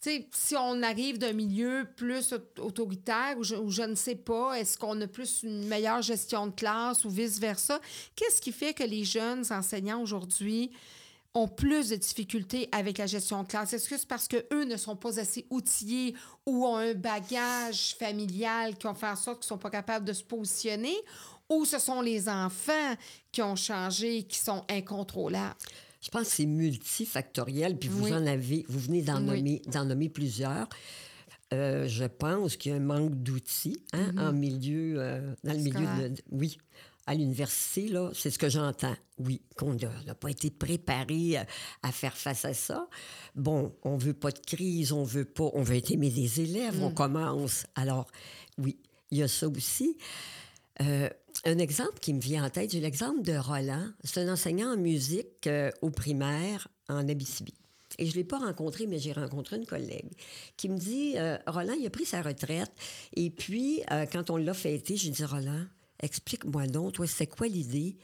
si on arrive d'un milieu plus au- autoritaire ou je, ou je ne sais pas, est-ce qu'on a plus une meilleure gestion de classe ou vice-versa? Qu'est-ce qui fait que les jeunes enseignants aujourd'hui ont plus de difficultés avec la gestion de classe? Est-ce que c'est parce qu'eux ne sont pas assez outillés ou ont un bagage familial qui ont fait en sorte qu'ils ne sont pas capables de se positionner? Ou ce sont les enfants qui ont changé, qui sont incontrôlables? Je pense que c'est multifactoriel, puis vous Oui. en avez, vous venez d'en Oui. nommer, nommer plusieurs. Euh, je pense qu'il y a un manque d'outils hein, en milieu, euh, dans le milieu de, de- oui, à l'université là, c'est ce que j'entends. Oui, qu'on n'a pas été préparé à, à faire face à ça. Bon, on veut pas de crise, on veut pas, on veut aimer des élèves, on commence. Alors, oui, il y a ça aussi. Euh, un exemple qui me vient en tête, j'ai l'exemple de Roland. C'est un enseignant en musique euh, au primaire en Abitibi. Et je ne l'ai pas rencontré, mais j'ai rencontré une collègue qui me dit euh, Roland, il a pris sa retraite. Et puis, euh, quand on l'a fêté, j'ai dit Roland, explique-moi donc, toi, c'est quoi l'idée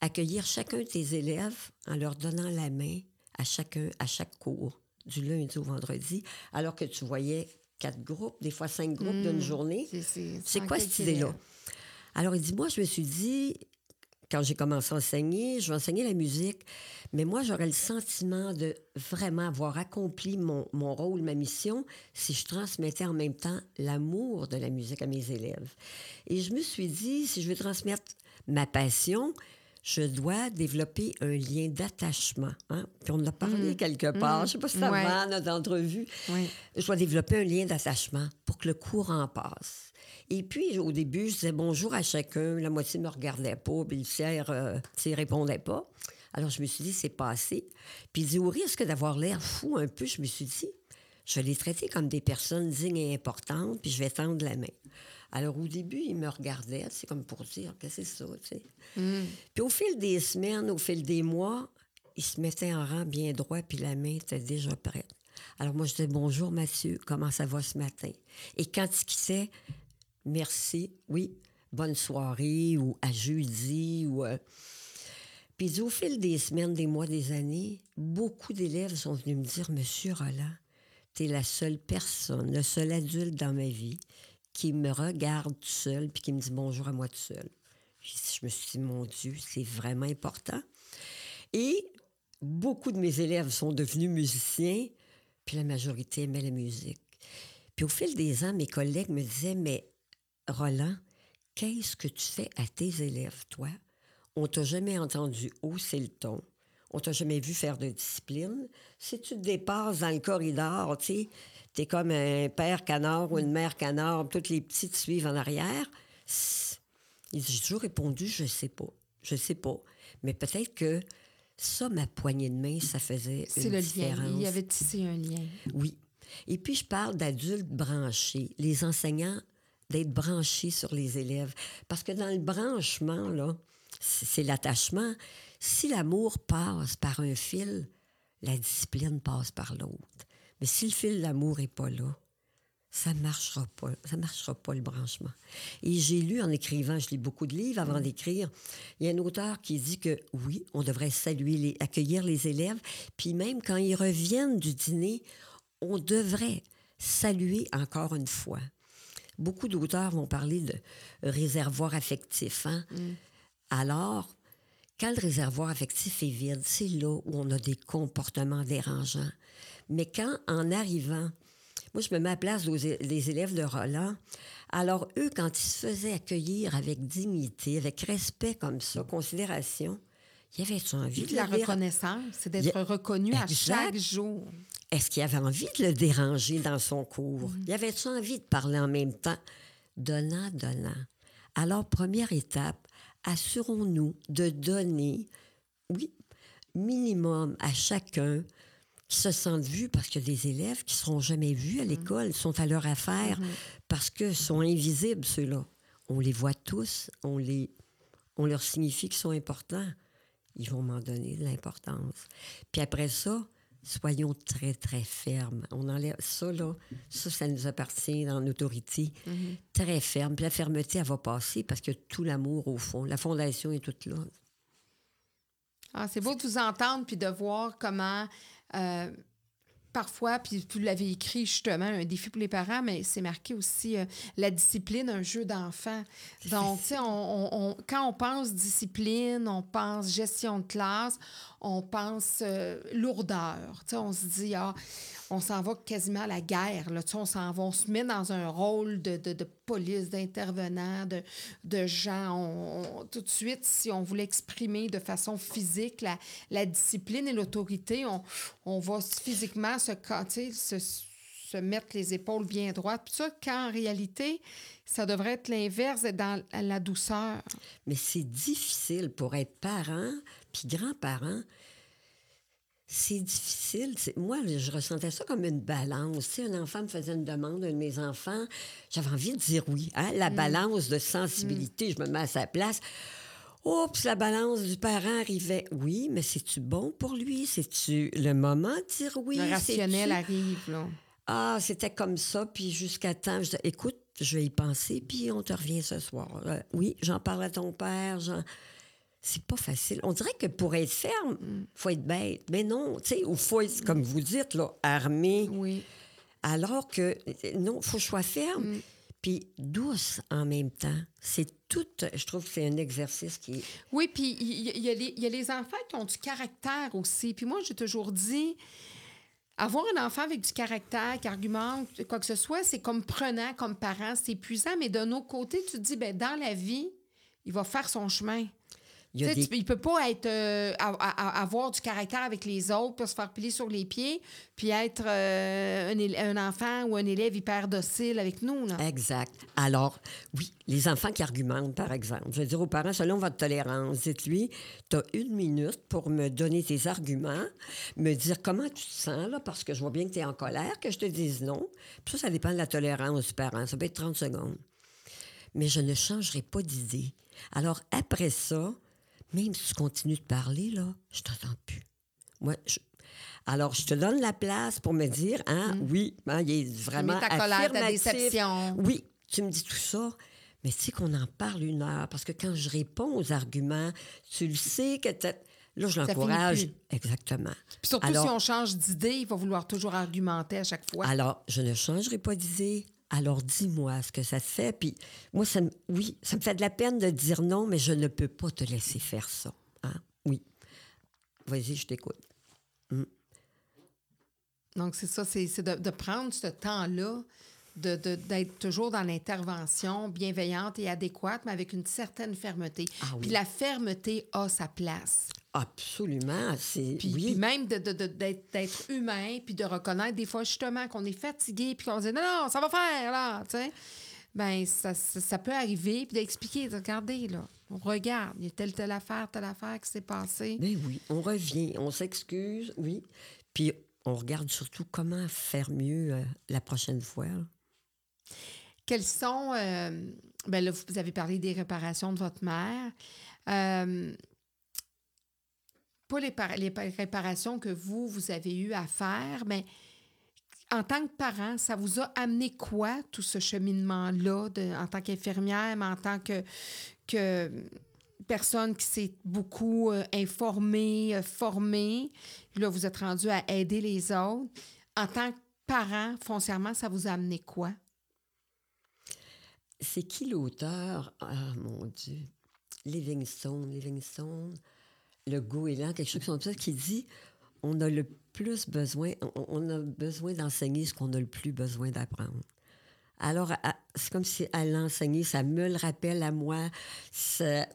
Accueillir chacun de tes élèves en leur donnant la main à chacun, à chaque cours, du lundi au vendredi, alors que tu voyais quatre groupes, des fois cinq groupes d'une journée. C'est- quoi cette idée-là? Alors, il dit, moi, je me suis dit, quand j'ai commencé à enseigner, je vais enseigner la musique, mais moi, j'aurais le sentiment de vraiment avoir accompli mon, mon rôle, ma mission, si je transmettais en même temps l'amour de la musique à mes élèves. Et je me suis dit, si je veux transmettre ma passion, je dois développer un lien d'attachement. hein. Puis on en a parlé quelque part. Je ne sais pas si ça Ouais. va, notre entrevue. Je dois développer un lien d'attachement pour que le courant passe. Et puis, au début, je disais bonjour à chacun. La moitié ne me regardait pas, puis le tiers, euh, tu sais, répondait pas. Alors, je me suis dit, c'est passé. Puis, dit, au risque d'avoir l'air fou un peu, je me suis dit, je vais les traiter comme des personnes dignes et importantes, puis je vais tendre la main. Alors, au début, il me regardait, c'est comme pour dire, qu'est-ce que c'est ça, tu sais? Puis, au fil des semaines, au fil des mois, il se mettait en rang bien droit, puis la main était déjà prête. Alors, moi, je disais, bonjour, Mathieu, comment ça va ce matin? Et quand il quittait, merci, oui, bonne soirée, ou à jeudi, ou. euh, Puis, au fil des semaines, des mois, des années, beaucoup d'élèves sont venus me dire, Monsieur Roland, tu es la seule personne, le seul adulte dans ma vie qui me regarde tout seul puis qui me dit bonjour à moi tout seul. Je me suis dit, mon Dieu, c'est vraiment important. Et beaucoup de mes élèves sont devenus musiciens, puis la majorité aimait la musique. Puis au fil des ans, mes collègues me disaient, mais Roland, qu'est-ce que tu fais à tes élèves, toi? On t'a jamais entendu hausser le ton. On t'a jamais vu faire de discipline. Si tu te dépasses dans le corridor, tu sais, t'es comme un père canard ou une mère canard, toutes les petites suivent en arrière. J'ai toujours répondu, je sais pas. Je sais pas. Mais peut-être que ça, ma poignée de main, ça faisait une le différence. lien. Il y avait tissé un lien. Oui. Et puis, je parle d'adultes branchés. Les enseignants, d'être branchés sur les élèves. Parce que dans le branchement, là, c'est l'attachement. Si l'amour passe par un fil, la discipline passe par l'autre. Mais si le fil d'amour n'est pas là, ça ne marchera pas. Ça marchera pas le branchement. Et j'ai lu en écrivant, je lis beaucoup de livres avant mm. d'écrire, il y a un auteur qui dit que oui, on devrait saluer, les, accueillir les élèves, puis même quand ils reviennent du dîner, on devrait saluer encore une fois. Beaucoup d'auteurs vont parler de réservoir affectif. Hein? Mm. Alors, quand le réservoir affectif est vide, c'est là où on a des comportements dérangeants. Mais quand, en arrivant, moi, je me mets à la place des élèves de Roland. Alors, eux, quand ils se faisaient accueillir avec dignité, avec respect comme ça, considération, il y avait envie de la reconnaissance, c'est d'être reconnu à chaque jour. Est-ce qu'il avait envie de le déranger dans son cours? Mm-hmm. Il avait envie de parler en même temps? Donnant, donnant. Alors, première étape, assurons-nous de donner, oui, minimum à chacun qui se sentent vus parce a des élèves qui ne seront jamais vus à mm. l'école, sont à leur affaire mm-hmm. parce que sont invisibles, ceux-là. On les voit tous, on, les, on leur signifie qu'ils sont importants. Ils vont m'en donner de l'importance. Puis après ça, soyons très, très fermes. On enlève ça, là, ça, ça nous appartient dans l'autorité. Mm-hmm. Très ferme. Puis la fermeté, elle va passer parce que tout l'amour, au fond, la fondation est toute là. Ah, c'est beau de vous entendre puis de voir comment euh, parfois, puis vous l'avez écrit justement, un défi pour les parents, mais c'est marqué aussi euh, la discipline, un jeu d'enfant. Donc, tu sais, on, quand on pense discipline, on pense gestion de classe, on pense euh, lourdeur. On se dit, ah, on s'en va quasiment à la guerre. Là. On s'en va, se met dans un rôle de, police, d'intervenant, de, gens. tout de suite, si on voulait exprimer de façon physique la, discipline et l'autorité, on, on va physiquement se, se, se mettre les épaules bien droites. Puis ça, qu'en réalité, ça devrait être l'inverse, dans la douceur. Mais c'est difficile pour être parent puis grand-parent c'est difficile. Moi, je ressentais ça comme une balance. Si un enfant me faisait une demande, un de mes enfants, j'avais envie de dire oui. Hein? La mm. balance de sensibilité, je me mets à sa place. Oups, la balance du parent arrivait. Oui, mais c'est-tu bon pour lui? C'est-tu le moment de dire oui? Le rationnel arrive, là. Ah, c'était comme ça, puis jusqu'à temps, je dis, écoute, je vais y penser, puis on te revient ce soir. Euh, oui, j'en parle à ton père, j'en c'est pas facile. On dirait que pour être ferme, il faut être bête. Mais non, tu sais, ou faut être, comme vous dites, là, armé. Oui. Alors que, non, il faut que je sois ferme. Mm. Puis douce en même temps. C'est tout, je trouve que c'est un exercice qui est... Oui, puis il y, y, a les enfants qui ont du caractère aussi. Puis moi, j'ai toujours dit, avoir un enfant avec du caractère, qui argumente, quoi que ce soit, c'est comme prenant comme parent, c'est épuisant. Mais d'un autre côté, tu te dis, ben dans la vie, il va faire son chemin. Il, ne peut pas être euh, avoir du caractère avec les autres, pour se faire plier sur les pieds, puis être euh, un, un, enfant ou un élève hyper docile avec nous. Là. Exact. Alors, oui, les enfants qui argumentent, par exemple. Je vais dire aux parents, selon votre tolérance, dites-lui, tu as une minute pour me donner tes arguments, me dire comment tu te sens, là, parce que je vois bien que tu es en colère, que je te dise non. Puis ça, ça dépend de la tolérance du parent. Ça peut être 30 secondes. Mais je ne changerai pas d'idée. Alors, après ça, même si tu continues de parler, là, je t'entends plus. Moi, Alors, je te donne la place pour me dire, hein, mm. oui, hein, il est vraiment ta colère, ta déception. Oui, tu me dis tout ça, mais tu sais qu'on en parle une heure, parce que quand je réponds aux arguments, tu le sais que Là, je l'encourage. Exactement. Puis surtout, si on change d'idée, il va vouloir toujours argumenter à chaque fois. Alors, je ne changerai pas d'idée. Alors dis-moi ce que ça te fait. Puis moi, ça, oui, ça me fait de la peine de dire non, mais je ne peux pas te laisser faire ça. Hein? Oui. Vas-y, je t'écoute. Mm. Donc, c'est ça, c'est de, prendre ce temps-là, d'être de, toujours dans l'intervention bienveillante et adéquate, mais avec une certaine fermeté. Ah puis la fermeté a sa place. Absolument. C'est puis, oui. puis même d'être humain, puis de reconnaître des fois justement qu'on est fatigué, puis qu'on se dit non, non, ça va faire, là, tu sais. Ben, ça, ça, peut arriver, puis d'expliquer, de regarder, là, on regarde, il y a telle, telle affaire, telle affaire qui s'est passée. Mais oui, on revient, on s'excuse, oui. Puis on regarde surtout comment faire mieux euh, la prochaine fois. Quels sont. Euh, ben là, vous avez parlé des réparations de votre mère. Euh, pas les, réparations que vous, vous avez eu à faire, mais en tant que parent, ça vous a amené quoi, tout ce cheminement-là, en tant qu'infirmière, mais en tant que, que personne qui s'est beaucoup euh, informée, euh, formée. Là, vous êtes rendu à aider les autres. En tant que parent, foncièrement, ça vous a amené quoi? C'est qui l'auteur? Ah, mon Dieu. Livingstone, Livingstone, le goéland, quelque chose comme ça, qui dit on a le plus besoin, on a besoin d'enseigner ce qu'on a le plus besoin d'apprendre. Alors, c'est comme si elle l'enseignait, ça me le rappelle à moi.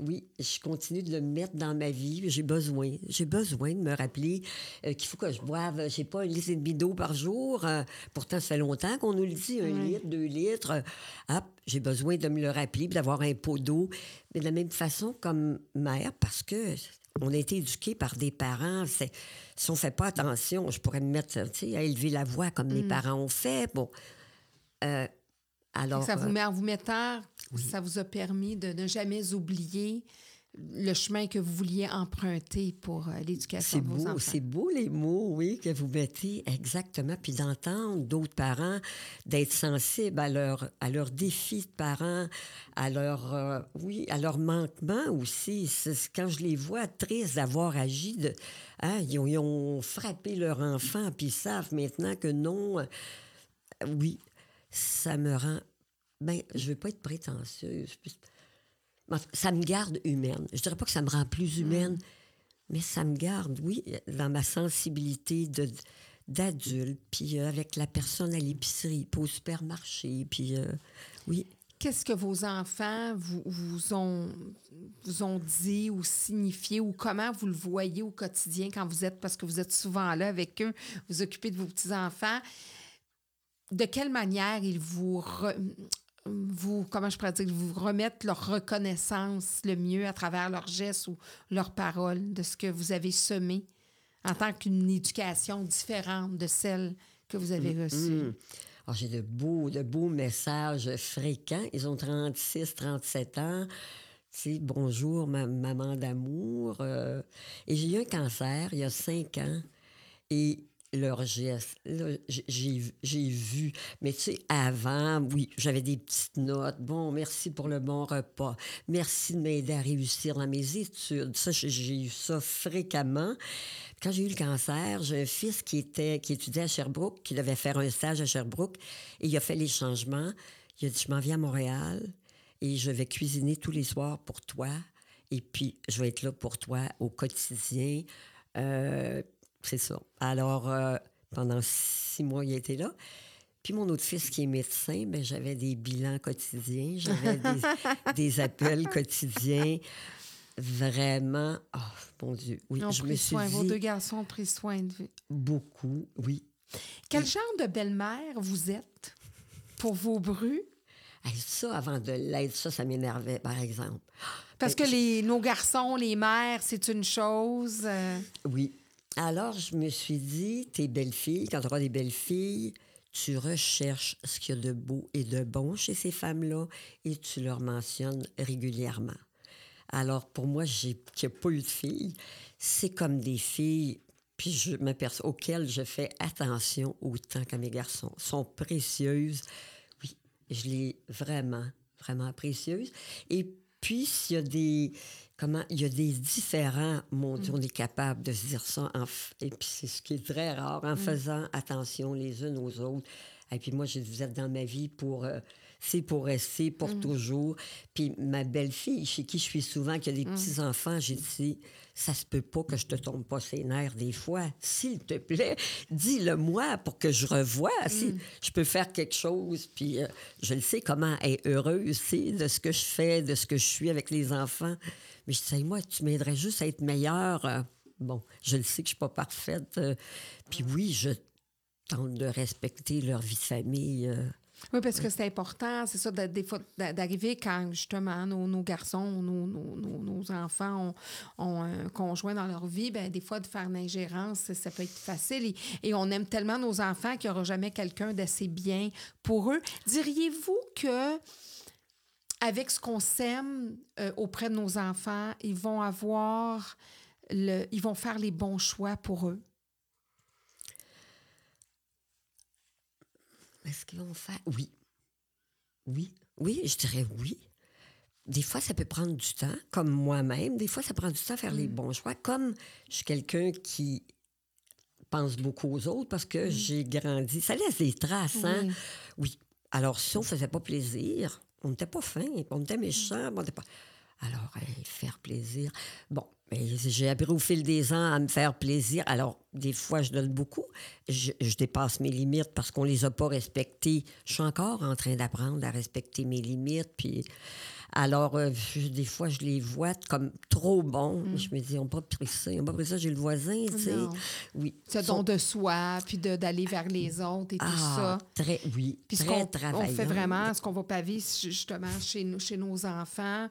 oui, je continue de le mettre dans ma vie. J'ai besoin, j'ai besoin de me rappeler euh, qu'il faut que je boive, je sais pas, un litre et demi d'eau par jour. Euh, pourtant, ça fait longtemps qu'on nous le dit, un litre, deux litres. hop, j'ai besoin de me le rappeler, d'avoir un pot d'eau. Mais de la même façon, comme mère, parce que on a été éduqués par des parents. Si on ne fait pas attention, je pourrais me mettre à élever la voix comme les mm. parents ont fait. Bon. Euh, ça vous euh, met en vous mettant, ça vous a permis de ne jamais oublier le chemin que vous vouliez emprunter pour euh, l'éducation de vos enfants. C'est beau les mots, oui, que vous mettez exactement, puis d'entendre d'autres parents, d'être sensibles à leur à leurs défis de parents, à leur euh, oui, à leur manquement aussi. Quand je les vois tristes d'avoir agi, de, hein, ils, ont, frappé leur enfant, puis ils savent maintenant que non. oui, ça me rend. Ben, je veux pas être prétentieuse. Ça me garde humaine. Je dirais pas que ça me rend plus mm. humaine, mais ça me garde, oui, dans ma sensibilité de d'adulte, puis euh, avec la personne à l'épicerie, puis au supermarché, puis euh, oui. Qu'est-ce que vos enfants vous, vous, ont, vous ont dit ou signifié ou comment vous le voyez au quotidien quand vous êtes, parce que vous êtes souvent là avec eux, vous occupez de vos petits-enfants? De quelle manière ils vous, vous comment je pourrais dire, vous remettent leur reconnaissance le mieux à travers leurs gestes ou leurs paroles de ce que vous avez semé en tant qu'une éducation différente de celle que vous avez mm, reçue? Mm. Ah, j'ai de beaux, de beaux messages fréquents. Ils ont 36, 37 ans. Bonjour, ma maman d'amour. Euh, et j'ai eu un cancer il y a cinq ans. Et leurs gestes. J'ai vu. Mais tu sais, avant, oui, j'avais des petites notes. Bon, merci pour le bon repas. Merci de m'aider à réussir dans mes études. Ça, j'ai eu ça fréquemment. Quand j'ai eu le cancer, j'ai un fils qui, était, qui étudiait à Sherbrooke, qui devait faire un stage à Sherbrooke, et il a fait les changements. Il a dit, je m'en viens à Montréal et je vais cuisiner tous les soirs pour toi. Et puis, je vais être là pour toi au quotidien. Euh, c'est ça. Alors, euh, pendant six mois, il était là. Puis mon autre fils qui est médecin, ben, j'avais des bilans quotidiens, j'avais des, appels quotidiens. Vraiment, oh mon Dieu, oui, je me suis Vos deux garçons ont pris soin de vous. Beaucoup, oui. Quel genre de belle-mère vous êtes pour vos brus? ça, avant de l'être, ça, ça m'énervait, par exemple. Parce ben, que les, nos garçons, les mères, c'est une chose. Euh, oui, alors, je me suis dit, tes belles-filles, quand tu auras des belles-filles, tu recherches ce qu'il y a de beau et de bon chez ces femmes-là et tu leur mentionnes régulièrement. Alors, pour moi, j'ai qui a pas eu de filles, c'est comme des filles, puis je m'aperçois auxquelles je fais attention autant qu'à mes garçons. sont précieuses. Oui, je les vraiment, vraiment précieuses. Et puis, s'il y a des comment il y a des différents, mon Dieu, mm. on est capable de se dire ça, et puis c'est ce qui est très rare, en mm. faisant attention les unes aux autres, Et puis moi, j'ai dit, vous êtes dans ma vie pour... euh, c'est pour rester, pour Mm. toujours. Puis ma belle-fille, chez qui je suis souvent, qui a Mm. des petits-enfants, j'ai dit, ça se peut pas que je te tombe pas ses nerfs des fois. S'il te plaît, dis-le-moi pour que je revoie si je peux faire quelque chose. Puis euh, je le sais comment elle est heureuse, de ce que je fais, de ce que je suis avec les enfants. Mais je disais, moi, tu m'aiderais juste à être meilleure. Euh, Bon, je le sais que je suis pas parfaite. euh, Puis oui, je tente de respecter leur vie de famille. euh, Oui, parce que c'est important, c'est ça, de- des fois, d'a- d'arriver quand justement nos, garçons, nos, nos- enfants ont, un conjoint dans leur vie, ben des fois de faire une ingérence, ça, ça peut être facile. Et, et on aime tellement nos enfants qu'il n'y aura jamais quelqu'un d'assez bien pour eux. Diriez-vous que avec ce qu'on sème euh, auprès de nos enfants, ils vont avoir le, ils vont faire les bons choix pour eux? Est-ce qu'ils vont faire? Oui. Oui. Oui, je dirais oui. Des fois, ça peut prendre du temps, comme moi-même. Des fois, ça prend du temps à faire les bons choix. Comme je suis quelqu'un qui pense beaucoup aux autres parce que j'ai grandi. Ça laisse des traces, hein? Oui. Oui. Alors, si on faisait pas plaisir, on n'était pas fin, on était méchant, on n'était pas... Alors, hey, faire plaisir. Bon, mais j'ai appris au fil des ans à me faire plaisir. Alors, des fois, je donne beaucoup. Je, je dépasse mes limites parce qu'on les a pas respectées. Je suis encore en train d'apprendre à respecter mes limites. Puis, alors, euh, je- des fois, je les vois comme trop bons. Je me dis, on n'a pas pris ça, on n'a pas pris ça, j'ai le voisin, tu sais. Oui. Ce Sont- don de soi, puis d'aller vers les autres et tout ah, ça. très, oui, Puis très on travaillant. fait vraiment, ce qu'on va paver justement chez, nous- chez nos enfants,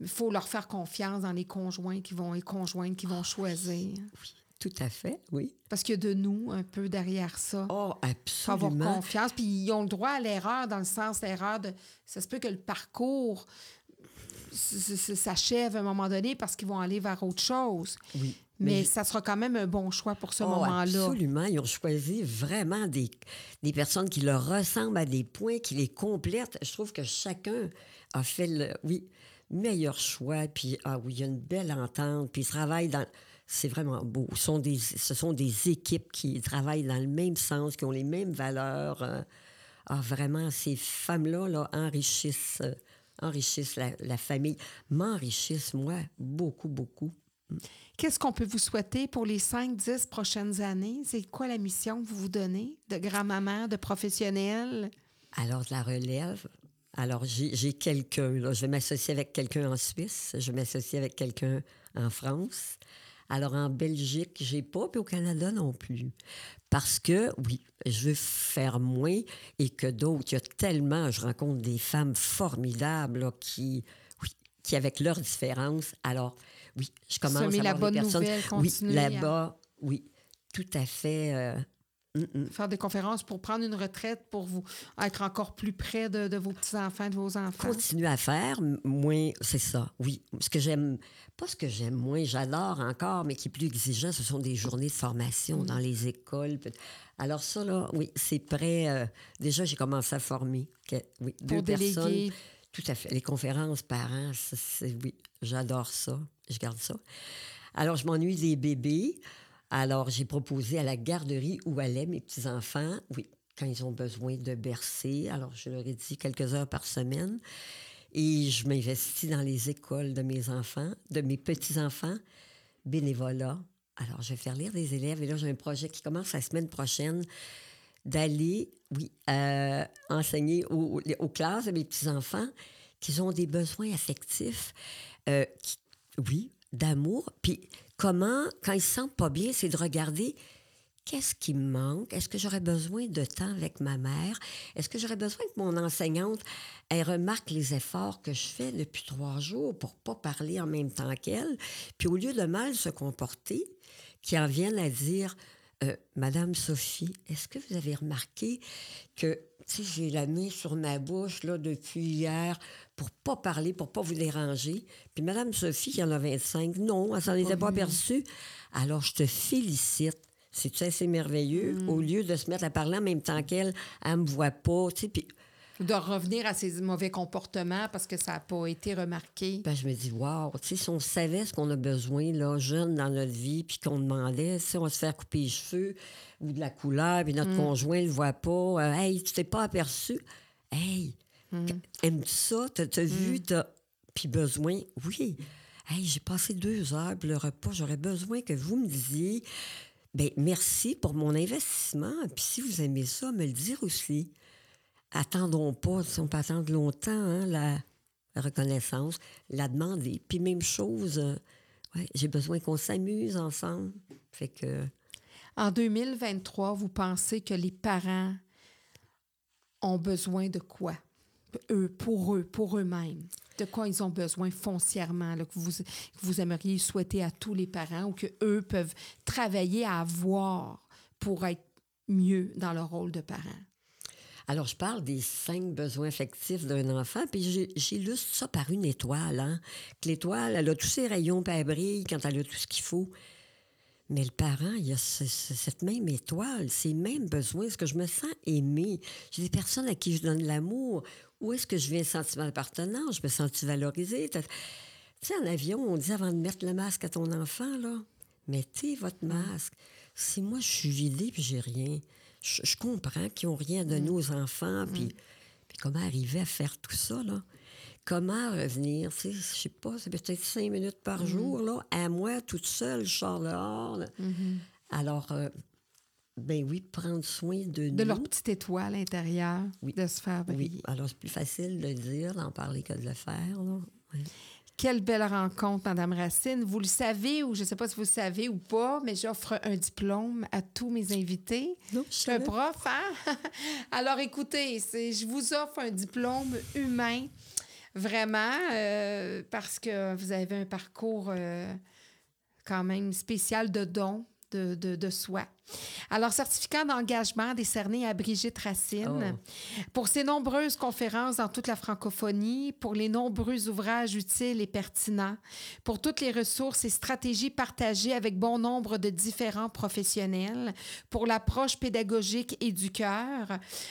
il faut leur faire confiance dans les conjoints qui vont, les conjointes qui vont choisir. Oui, tout à fait, oui. Parce qu'il y a de nous un peu derrière ça. Oh, Il faut avoir absolument. confiance. Puis ils ont le droit à l'erreur, dans le sens l'erreur de. Ça se peut que le parcours s'achève à un moment donné parce qu'ils vont aller vers autre chose. Oui. Mais ça sera quand même un bon choix pour ce Oh, moment-là. Absolument. Ils ont choisi vraiment des, des personnes qui leur ressemblent à des points, qui les complètent. Je trouve que chacun a fait le, oui, meilleur choix. Puis, ah oui, il y a une belle entente. Puis, ils travaillent dans. C'est vraiment beau. Ce sont, des, ce sont des équipes qui travaillent dans le même sens, qui ont les mêmes valeurs. euh. Ah, vraiment, ces femmes-là là, enrichissent, euh, enrichissent la, la famille. M'enrichissent, moi, beaucoup, beaucoup. Qu'est-ce qu'on peut vous souhaiter pour les 5-10 prochaines années? C'est quoi la mission que vous vous donnez de grand-maman, de professionnelle? Alors, de la relève. Alors, j'ai quelqu'un. Je vais m'associer avec quelqu'un en Suisse. Je vais m'associer avec quelqu'un en France. Alors, en Belgique, j'ai pas, puis au Canada non plus. Parce que, oui, je veux faire moins et que d'autres, il y a tellement, je rencontre des femmes formidables là, qui, oui, qui, avec leurs différences, alors, oui, je commence Semer à la avoir des bonne personnes. nouvelle, oui, à- là-bas, oui, tout à fait. euh, mm, mm. Faire des conférences pour prendre une retraite, pour vous être encore plus près de, de vos petits-enfants, de vos enfants? Continuer à faire, moins, c'est ça, oui. Ce que j'aime, pas ce que j'aime moins, j'adore encore, mais qui est plus exigeant, ce sont des journées de Mm. formation dans les écoles. Alors ça, là, oui, c'est prêt. euh, déjà, j'ai commencé à former, oui, deux personnes. Tout à fait. Les conférences parents, oui, j'adore ça. Je garde ça. Alors, je m'ennuie des bébés. Alors, j'ai proposé à la garderie où allaient mes petits-enfants, oui, quand ils ont besoin de bercer. Alors, je leur ai dit quelques heures par semaine. Et je m'investis dans les écoles de mes enfants, de mes petits-enfants, bénévolat. Alors, je vais faire lire des élèves. Et là, j'ai un projet qui commence la semaine prochaine d'aller, oui, euh, enseigner aux, classes de mes petits-enfants qui ont des besoins affectifs, euh, oui, d'amour. Puis comment, quand ils se sentent pas bien, c'est de regarder qu'est-ce qui me manque? Est-ce que j'aurais besoin de temps avec ma mère? Est-ce que j'aurais besoin que mon enseignante elle remarque les efforts que je fais depuis trois jours pour pas parler en même temps qu'elle? Puis au lieu de mal se comporter, qui en viennent à dire euh, Madame Sophie, est-ce que vous avez remarqué que sais, j'ai la main sur ma bouche là, depuis hier pour pas parler, pour pas vous déranger? Puis Madame Sophie, qui en a 25, non, elle s'en était pas aperçue. Alors, je te félicite. C'est assez merveilleux? Au lieu de se mettre à parler en même temps qu'elle, elle me voit pas. Tu sais, puis de revenir à ses mauvais comportements parce que ça n'a pas été remarqué. Ben, je me dis, wow, tu sais, si on savait ce qu'on a besoin, là, jeune dans notre vie, puis qu'on demandait, si on va se faire couper les cheveux ou de la couleur, puis notre conjoint ne le voit pas, euh, hey, tu t'es pas aperçu? Hey, aimes-tu ça? T'as vu? T'as... Puis besoin, oui. Hey, j'ai passé deux heures pour le repas, j'aurais besoin que vous me disiez, ben merci pour mon investissement, puis si vous aimez ça, me le dire aussi attendons pas, si on peut attendre longtemps, hein, la, reconnaissance, la demander. Puis même chose, euh, j'ai besoin qu'on s'amuse ensemble. Que... En 2023, vous pensez que les parents ont besoin de quoi? Eux, pour eux, pour eux-mêmes. De quoi ils ont besoin foncièrement, que, vous, que vous aimeriez souhaiter à tous les parents ou que eux peuvent travailler à avoir pour être mieux dans leur rôle de parents? Alors, je parle des cinq besoins affectifs d'un enfant, puis j'illustre ça par une étoile. Hein? Que l'étoile, elle a tous ses rayons, puis elle brille quand elle a tout ce qu'il faut. Mais le parent, il a cette même étoile, ces mêmes besoins. Est-ce que je me sens aimée? J'ai des personnes à qui je donne l'amour. Où est-ce que je viens sentir appartenance? Je me sens valorisée? Tu sais, en avion, on dit avant de mettre le masque à ton enfant, là, mettez votre masque. Si moi, je suis vidée puis j'ai rien, je, comprends qu'ils n'ont rien donné mm. aux enfants, mm. puis, comment arriver à faire tout ça, là? Comment revenir? Je sais pas, c'est peut-être cinq minutes par mm. jour, là, à moi, toute seule, je sors dehors. Mm-hmm. Alors, euh, ben oui, prendre soin de, de leur petite étoile intérieure, de se faire briller. Oui, alors c'est plus facile de le dire, d'en parler que de le faire, là. Quelle belle rencontre, Madame Racine. Vous le savez, ou je ne sais pas si vous le savez ou pas, mais j'offre un diplôme à tous mes invités. Non, je suis un prof, hein? Alors écoutez, je vous offre un diplôme humain, vraiment, euh, parce que vous avez un parcours euh, quand même spécial de dons de, de, de soi. Alors, certificat d'engagement décerné à Brigitte Racine oh. pour ses nombreuses conférences dans toute la francophonie, pour les nombreux ouvrages utiles et pertinents, pour toutes les ressources et stratégies partagées avec bon nombre de différents professionnels, pour l'approche pédagogique et du cœur.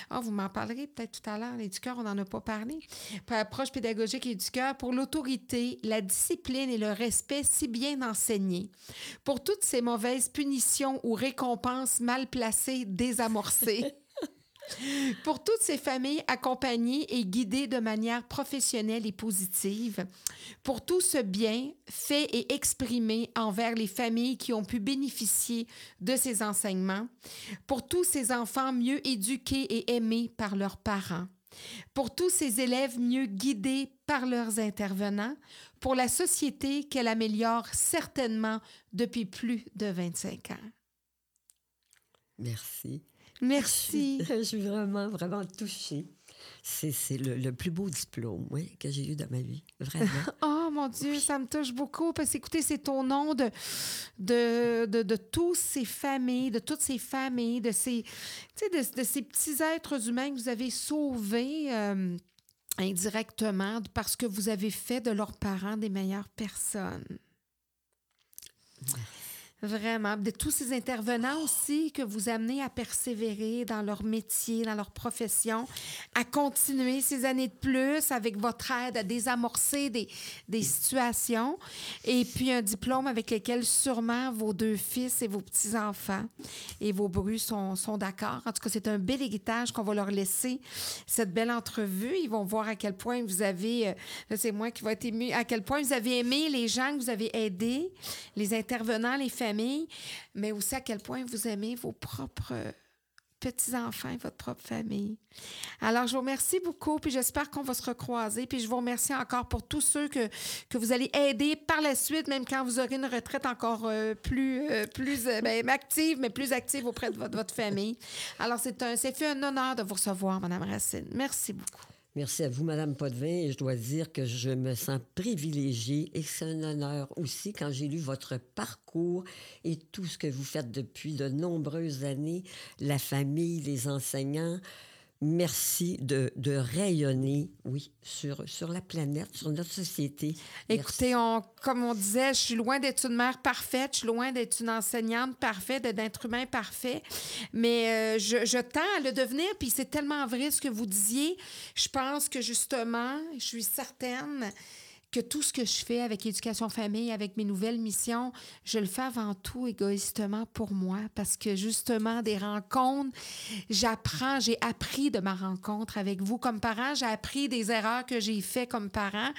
Ah, vous m'en parlerez peut-être tout à l'heure, les du cœur, on n'en a pas parlé. Pour l'approche pédagogique et du cœur, pour l'autorité, la discipline et le respect si bien enseignés, pour toutes ces mauvaises punitions ou récompenses mal placée, désamorcée. Pour toutes ces familles accompagnées et guidées de manière professionnelle et positive, pour tout ce bien fait et exprimé envers les familles qui ont pu bénéficier de ces enseignements, pour tous ces enfants mieux éduqués et aimés par leurs parents, pour tous ces élèves mieux guidés par leurs intervenants, pour la société qu'elle améliore certainement depuis plus de 25 ans. Merci. Merci. Je suis, vraiment, vraiment touchée. C'est le, plus beau diplôme oui, que j'ai eu dans ma vie, vraiment. oh mon Dieu, ça me touche beaucoup parce que, écoutez, c'est au nom de, de, de, de tous ces familles, de toutes ces familles, de ces, de, de ces petits êtres humains que vous avez sauvés. Euh, indirectement parce que vous avez fait de leurs parents des meilleures personnes. Vraiment. De tous ces intervenants aussi que vous amenez à persévérer dans leur métier, dans leur profession, à continuer ces années de plus avec votre aide à désamorcer des, des situations. Et puis un diplôme avec lequel sûrement vos deux fils et vos petits-enfants et vos brus sont, sont d'accord. En tout cas, c'est un bel héritage qu'on va leur laisser, cette belle entrevue. Ils vont voir à quel point vous avez, euh, c'est moi qui vais être ému, à quel point vous avez aimé les gens que vous avez aidés, les intervenants, les familles mais aussi à quel point vous aimez vos propres petits-enfants, votre propre famille. Alors, je vous remercie beaucoup, puis j'espère qu'on va se recroiser. Puis je vous remercie encore pour tous ceux que, que vous allez aider par la suite, même quand vous aurez une retraite encore euh, plus, euh, plus euh, ben, active, mais plus active auprès de votre, votre famille. Alors, c'est un, c'est fait un honneur de vous recevoir, Mme Racine. Merci beaucoup. Merci à vous, Madame Potvin. Et je dois dire que je me sens privilégiée et c'est un honneur aussi quand j'ai lu votre parcours et tout ce que vous faites depuis de nombreuses années, la famille, les enseignants. Merci de, rayonner, oui, sur, sur la planète, sur notre société. Écoutez, comme on disait, je suis loin d'être une mère parfaite, je suis loin d'être une enseignante parfaite, d'être humain parfait, mais euh, je, je, tends à le devenir, puis c'est tellement vrai ce que vous disiez. Je pense que justement, je suis certaine que tout ce que je fais avec Éducation Famille, avec mes nouvelles missions, je le fais avant tout égoïstement pour moi parce que justement, des rencontres, j'apprends, j'ai appris de ma rencontre avec vous comme parent, j'ai appris des erreurs que j'ai faites comme parent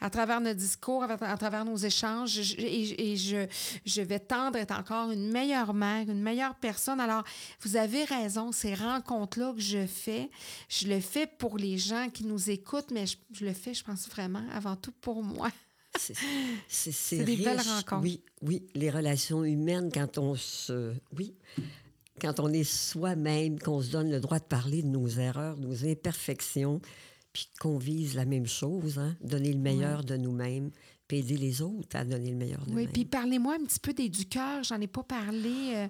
à travers nos discours, à, travers nos échanges et, je, vais tendre à être encore une meilleure mère, une meilleure personne. Alors, vous avez raison, ces rencontres-là que je fais, je le fais pour les gens qui nous écoutent, mais je le fais, je pense vraiment, avant tout pour moi. C'est des belles rencontres. Oui, oui, les relations humaines, quand on se. Oui. Quand on est soi-même, qu'on se donne le droit de parler de nos erreurs, de nos imperfections, puis qu'on vise la même chose, hein, donner le meilleur de nous-mêmes, puis aider les autres à donner le meilleur de nous-mêmes. Oui, puis parlez-moi un petit peu des du cœur. J'en ai pas parlé. Euh,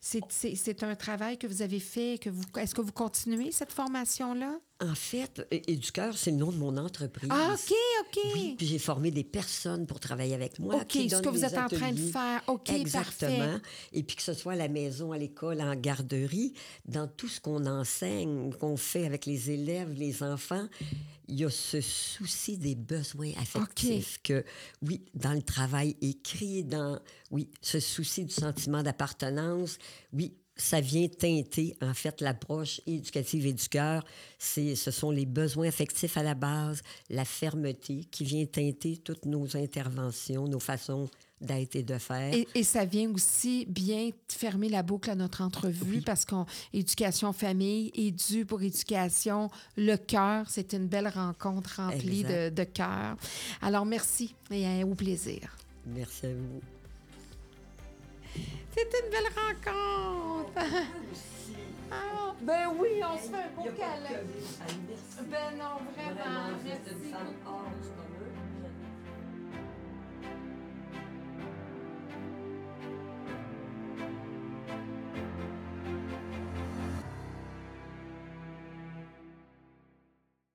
c'est un travail que vous avez fait. Que vous, Est-ce que vous continuez cette formation-là? En fait, Éducœur, c'est le nom de mon entreprise. Ah, OK, OK. Oui, puis j'ai formé des personnes pour travailler avec moi. OK, ce que vous êtes en train de faire. OK, Exactement. Et puis que ce soit à la maison, à l'école, en garderie, dans tout ce qu'on enseigne, qu'on fait avec les élèves, les enfants, il y a ce souci des besoins affectifs que, oui, dans le travail écrit, dans, oui, ce souci du sentiment d'appartenance, oui, ça vient teinter, en fait, l'approche éducative et du cœur. Ce sont les besoins affectifs à la base, la fermeté qui vient teinter toutes nos interventions, nos façons d'être et de faire. Et, ça vient aussi bien fermer la boucle à notre entrevue parce qu'éducation famille, édu pour éducation, le cœur, c'est une belle rencontre remplie de, de cœur. Alors merci et au plaisir. Merci à vous. C'est une belle rencontre. Ah, ben oui, on se fait un beau câlin. Ben non, vraiment, merci.